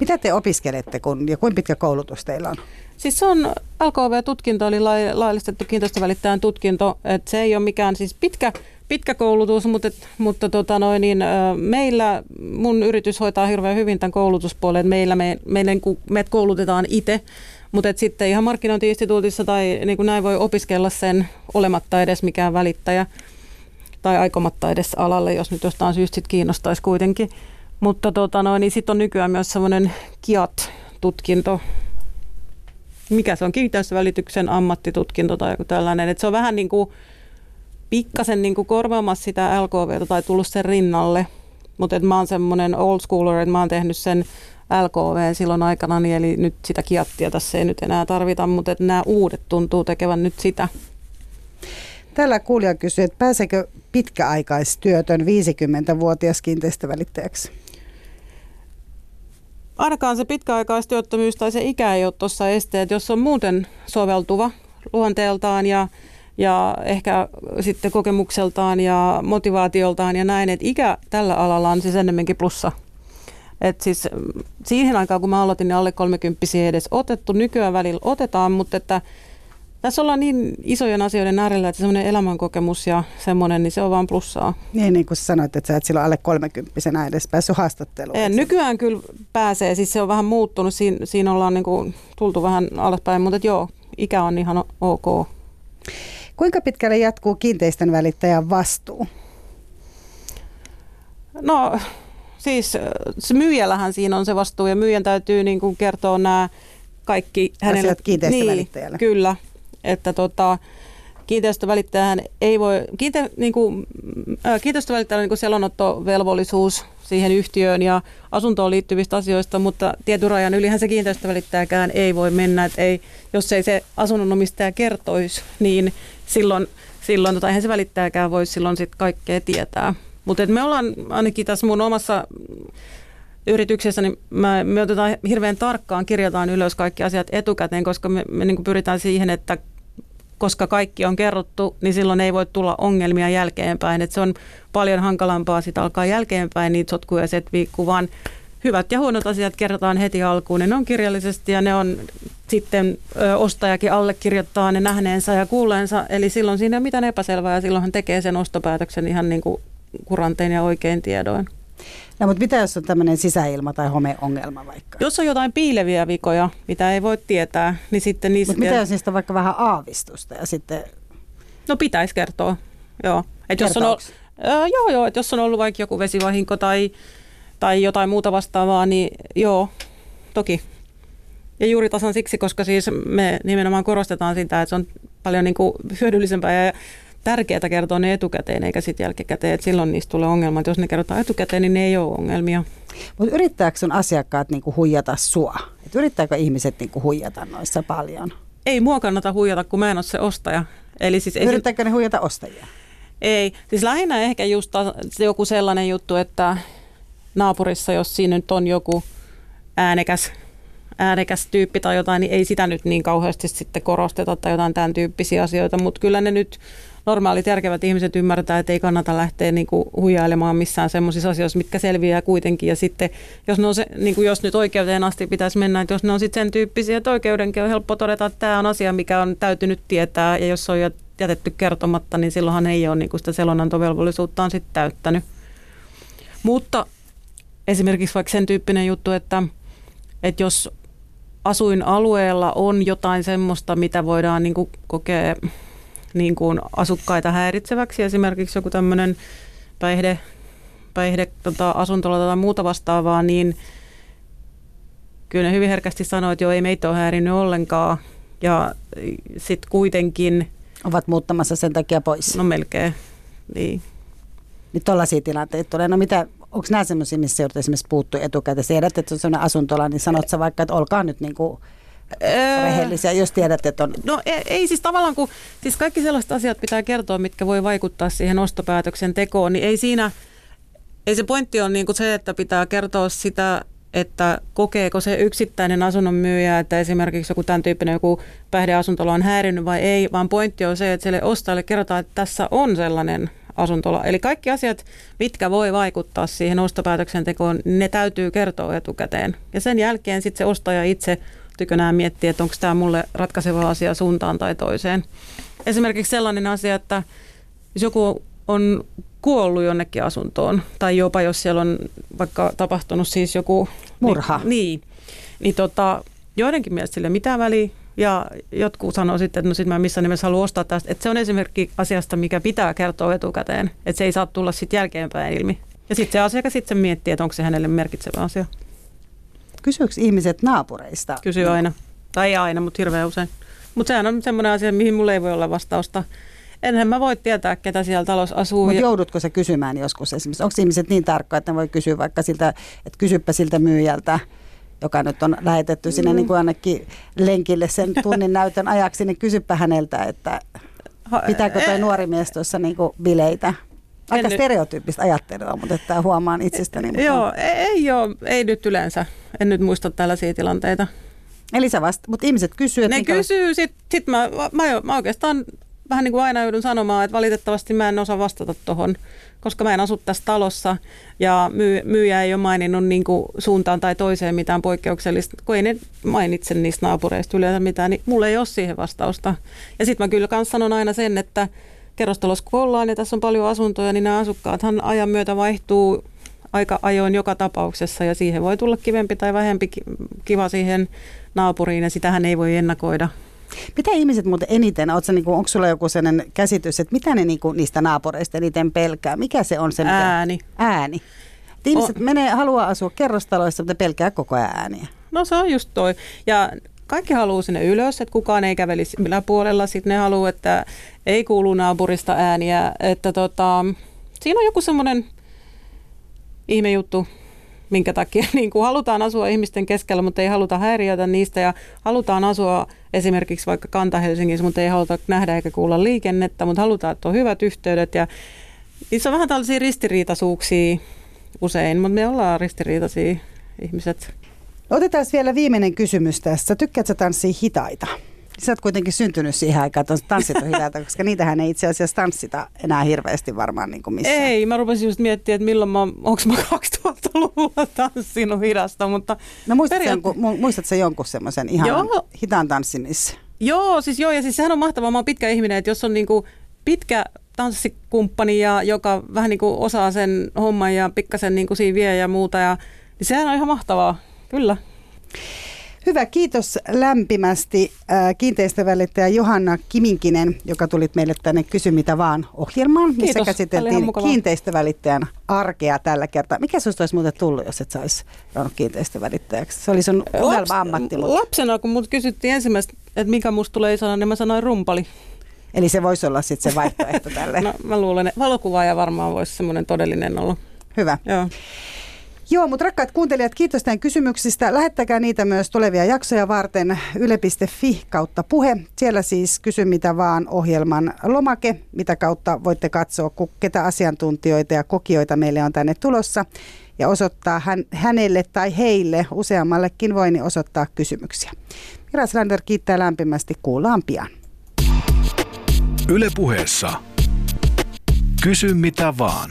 Mitä te opiskelette kun, ja kuinka pitkä koulutus teillä on? Siis se on LKV-tutkinto, eli laillistettu kiinteistövälittäjän tutkinto. että se ei ole mikään siis pitkä, pitkä koulutus, mutta, mutta tota noin, niin, meillä mun yritys hoitaa hirveän hyvin tämän koulutuspuolen. Meillä me, meille, meidät koulutetaan itse mutta sitten ihan markkinointiinstituutissa tai niin kuin näin voi opiskella sen olematta edes mikään välittäjä tai aikomatta edes alalle, jos nyt jostain syystä sit kiinnostaisi kuitenkin. Mutta tota no, niin sitten on nykyään myös semmoinen KIAT-tutkinto, mikä se on, kiinteistövälityksen ammattitutkinto tai joku tällainen. Et se on vähän niin kuin pikkasen niin kuin korvaamassa sitä LKV tai tullut sen rinnalle. Mutta mä oon semmoinen old schooler, että mä oon tehnyt sen LKV silloin aikana, niin eli nyt sitä kiattia tässä ei nyt enää tarvita, mutta että nämä uudet tuntuu tekevän nyt sitä. Täällä kuulija kysyy, että pääseekö pitkäaikaistyötön 50-vuotias kiinteistövälittäjäksi? ainakaan se pitkäaikaistyöttömyys tai se ikä ei ole tuossa esteet, jos on muuten soveltuva luonteeltaan ja, ja ehkä sitten kokemukseltaan ja motivaatioltaan ja näin, että ikä tällä alalla on siis enemmänkin plussa. Et siis mm, siihen aikaan, kun mä aloitin, niin alle 30 ei edes otettu. Nykyään välillä otetaan, mutta että tässä ollaan niin isojen asioiden äärellä, että semmoinen elämänkokemus ja semmoinen, niin se on vaan plussaa. Niin, niin kuin sanoit, että sä et silloin alle 30 edes päässyt haastatteluun. En, nykyään kyllä pääsee, siis se on vähän muuttunut, siinä, siinä ollaan niin kuin tultu vähän alaspäin, mutta joo, ikä on ihan ok. Kuinka pitkälle jatkuu kiinteistön välittäjän vastuu? No siis se myyjällähän siinä on se vastuu ja myyjän täytyy niin kuin kertoa nämä kaikki hänelle. Asiat kiinteistövälittäjälle. Niin, kyllä, että tota, kiinteistövälittäjähän ei voi, kiinte, niin kuin, äh, kiinteistövälittäjällä on niin selonottovelvollisuus siihen yhtiöön ja asuntoon liittyvistä asioista, mutta tietyn rajan ylihän se kiinteistövälittäjäkään ei voi mennä, että ei, jos ei se asunnonomistaja kertoisi, niin silloin, silloin tota, eihän se välittäjäkään voi silloin sit kaikkea tietää. Mutta me ollaan ainakin tässä mun omassa yrityksessä, niin mä, me otetaan hirveän tarkkaan, kirjataan ylös kaikki asiat etukäteen, koska me, me niin pyritään siihen, että koska kaikki on kerrottu, niin silloin ei voi tulla ongelmia jälkeenpäin. Et se on paljon hankalampaa sitten alkaa jälkeenpäin niitä sotkuja setviä, kun vaan hyvät ja huonot asiat kerrotaan heti alkuun. Ne on kirjallisesti ja ne on sitten ö, ostajakin allekirjoittaa ne nähneensä ja kuulleensa. Eli silloin siinä ei ole mitään epäselvää ja silloin hän tekee sen ostopäätöksen ihan niin kuin kurantein ja oikein tiedoin. No mutta mitä jos on tämmöinen sisäilma- tai homeongelma vaikka? Jos on jotain piileviä vikoja, mitä ei voi tietää, niin sitten niistä... Mutta mitä jos niistä on vaikka vähän aavistusta ja sitten... No pitäisi kertoa, joo. Et jos on ollut, äh, joo, joo, että jos on ollut vaikka joku vesivahinko tai, tai jotain muuta vastaavaa, niin joo, toki. Ja juuri tasan siksi, koska siis me nimenomaan korostetaan sitä, että se on paljon niin kuin hyödyllisempää ja tärkeää kertoa ne etukäteen eikä sitten jälkikäteen, että silloin niistä tulee ongelma. Jos ne kerrotaan etukäteen, niin ne ei ole ongelmia. Mutta yrittääkö sun asiakkaat niinku huijata sua? Et yrittääkö ihmiset niinku huijata noissa paljon? Ei mua kannata huijata, kun mä en ole se ostaja. Eli siis Yrittääkö ne huijata ostajia? Ei. Siis lähinnä ehkä just joku sellainen juttu, että naapurissa, jos siinä nyt on joku äänekäs äänekäs tyyppi tai jotain, niin ei sitä nyt niin kauheasti sitten korosteta tai jotain tämän tyyppisiä asioita, mutta kyllä ne nyt normaalit järkevät ihmiset ymmärtää, että ei kannata lähteä niin kuin huijailemaan missään semmoisissa asioissa, mitkä selviää kuitenkin. Ja sitten, jos, ne on se, niin kuin jos nyt oikeuteen asti pitäisi mennä, että jos ne on sitten sen tyyppisiä, että oikeudenkin on helppo todeta, että tämä on asia, mikä on täytynyt tietää, ja jos se on jätetty kertomatta, niin silloinhan ei ole niin kuin sitä selonantovelvollisuuttaan sitten täyttänyt. Mutta esimerkiksi vaikka sen tyyppinen juttu, että, että jos asuinalueella on jotain semmoista, mitä voidaan niin kuin kokea niin kuin asukkaita häiritseväksi. Esimerkiksi joku tämmöinen päihde, päihde tota, asuntola tai muuta vastaavaa, niin kyllä ne hyvin herkästi sanoo, että joo, ei meitä ole häirinnyt ollenkaan. Ja sitten kuitenkin... Ovat muuttamassa sen takia pois. No melkein, niin. Niin tuollaisia tilanteita tulee. No mitä, onko nämä sellaisia, missä joudut esimerkiksi puuttuu etukäteen? Tiedät, että on sellainen asuntola, niin sanot sä vaikka, että olkaa nyt niin kuin rehellisiä, jos tiedät, että on... No ei, ei siis tavallaan, kun siis kaikki sellaiset asiat pitää kertoa, mitkä voi vaikuttaa siihen ostopäätöksen tekoon, niin ei siinä, ei se pointti ole niin kuin se, että pitää kertoa sitä, että kokeeko se yksittäinen asunnon myyjä, että esimerkiksi joku tämän tyyppinen joku päihdeasuntola on häirinyt vai ei, vaan pointti on se, että sille ostajalle kerrotaan, että tässä on sellainen asuntola. Eli kaikki asiat, mitkä voi vaikuttaa siihen ostopäätöksentekoon, ne täytyy kertoa etukäteen. Ja sen jälkeen sitten se ostaja itse tykönään miettiä, että onko tämä mulle ratkaiseva asia suuntaan tai toiseen. Esimerkiksi sellainen asia, että jos joku on kuollut jonnekin asuntoon, tai jopa jos siellä on vaikka tapahtunut siis joku... Murha. Niin, niin, niin tota, joidenkin mielestä sille mitään väliä, ja jotkut sanoo sitten, että no sitten mä missään nimessä halua ostaa tästä. Että se on esimerkki asiasta, mikä pitää kertoa etukäteen. Että se ei saa tulla sitten jälkeenpäin ilmi. Ja sitten se asiakas sitten miettii, että onko se hänelle merkitsevä asia. Kysyykö ihmiset naapureista? Kysyy aina. Tai ei aina, mutta hirveän usein. Mutta sehän on semmoinen asia, mihin mulla ei voi olla vastausta. Enhän mä voi tietää, ketä siellä talossa asuu. Mutta joudutko se kysymään joskus esimerkiksi? Onko ihmiset niin tarkkoja, että ne voi kysyä vaikka siltä, että kysyppä siltä myyjältä, joka nyt on lähetetty sinne mm. niin kuin ainakin lenkille sen tunnin näytön ajaksi, niin kysyppä häneltä, että pitääkö tuo nuori mies tuossa niin kuin bileitä? Aika En- stereotyyppistä ajattelua, mutta että huomaan itsestäni. mutta- Joo, ei, ei ole, ei nyt yleensä. En nyt muista tällaisia tilanteita. Eli sä vasta, mutta ihmiset kysyy, että Ne minkä- kysyy, sit, sit mä, mä, mä oikeastaan vähän niin kuin aina joudun sanomaan, että valitettavasti mä en osaa vastata tuohon, koska mä en asu tässä talossa ja myy, myyjä ei ole maininnut niin kuin suuntaan tai toiseen mitään poikkeuksellista, kun ei ne mainitse niistä naapureista yleensä mitään, niin mulla ei ole siihen vastausta. Ja sitten mä kyllä kans sanon aina sen, että kerrostalossa kun ollaan ja tässä on paljon asuntoja, niin nämä asukkaathan ajan myötä vaihtuu aika ajoin joka tapauksessa ja siihen voi tulla kivempi tai vähempi ki- kiva siihen naapuriin ja sitähän ei voi ennakoida. Mitä ihmiset muuten eniten, ootko, niinku, onko sulla joku sellainen käsitys, että mitä ne niinku, niistä naapureista eniten pelkää? Mikä se on se, mikä... Ääni. Ääni. Et ihmiset menee, haluaa asua kerrostaloissa, mutta pelkää koko ajan ääniä. No se on just toi. Ja kaikki haluaa sinne ylös, että kukaan ei kävelisi yläpuolella. Sitten ne haluaa, että ei kuulu naapurista ääniä. Että tota, siinä on joku semmoinen ihme juttu, minkä takia niin kuin halutaan asua ihmisten keskellä, mutta ei haluta häiriötä niistä. Ja halutaan asua esimerkiksi vaikka Kanta-Helsingissä, mutta ei haluta nähdä eikä kuulla liikennettä, mutta halutaan, että on hyvät yhteydet. Ja niissä on vähän tällaisia ristiriitaisuuksia usein, mutta me ollaan ristiriitaisia ihmiset. Otetaan vielä viimeinen kysymys tässä. Tykkäätkö tanssia hitaita? Sä oot kuitenkin syntynyt siihen aikaan, että tanssit on hitaita, koska niitähän ei itse asiassa tanssita enää hirveästi varmaan niin kuin missään. Ei, mä rupesin just miettimään, että milloin mä, onko mä 2000-luvulla tanssinut hidasta, mutta No muistatko, periaatte- jonkun, mu- muistatko jonkun semmoisen ihan Joo. hitaan tanssin missä? joo, siis joo, ja siis sehän on mahtavaa, mä oon pitkä ihminen, että jos on niinku pitkä tanssikumppani, ja joka vähän niinku osaa sen homman ja pikkasen niinku siinä vie ja muuta, ja, niin sehän on ihan mahtavaa, kyllä. Hyvä, kiitos lämpimästi äh, kiinteistövälittäjä Johanna Kiminkinen, joka tulit meille tänne Kysy mitä vaan ohjelmaan, missä Kiitos, käsiteltiin kiinteistövälittäjän arkea tällä kertaa. Mikä sinusta olisi muuten tullut, jos et olisi ruvennut kiinteistövälittäjäksi? Se oli sun unelma-ammatti, mutta, Lapsena, kun mut kysyttiin ensimmäistä, että mikä musta tulee isona, niin mä sanoin rumpali. eli se voisi olla sitten se vaihtoehto tälle. No, mä luulen, että valokuvaaja varmaan voisi semmoinen todellinen olla. Hyvä. Joo. Joo, mutta rakkaat kuuntelijat, kiitos teidän kysymyksistä. Lähettäkää niitä myös tulevia jaksoja varten yle.fi kautta puhe. Siellä siis kysy mitä vaan ohjelman lomake, mitä kautta voitte katsoa, ketä asiantuntijoita ja kokijoita meille on tänne tulossa. Ja osoittaa hän, hänelle tai heille, useammallekin voi niin osoittaa kysymyksiä. Mira Slander kiittää lämpimästi. Kuullaan pian. Yle puheessa. Kysy mitä vaan.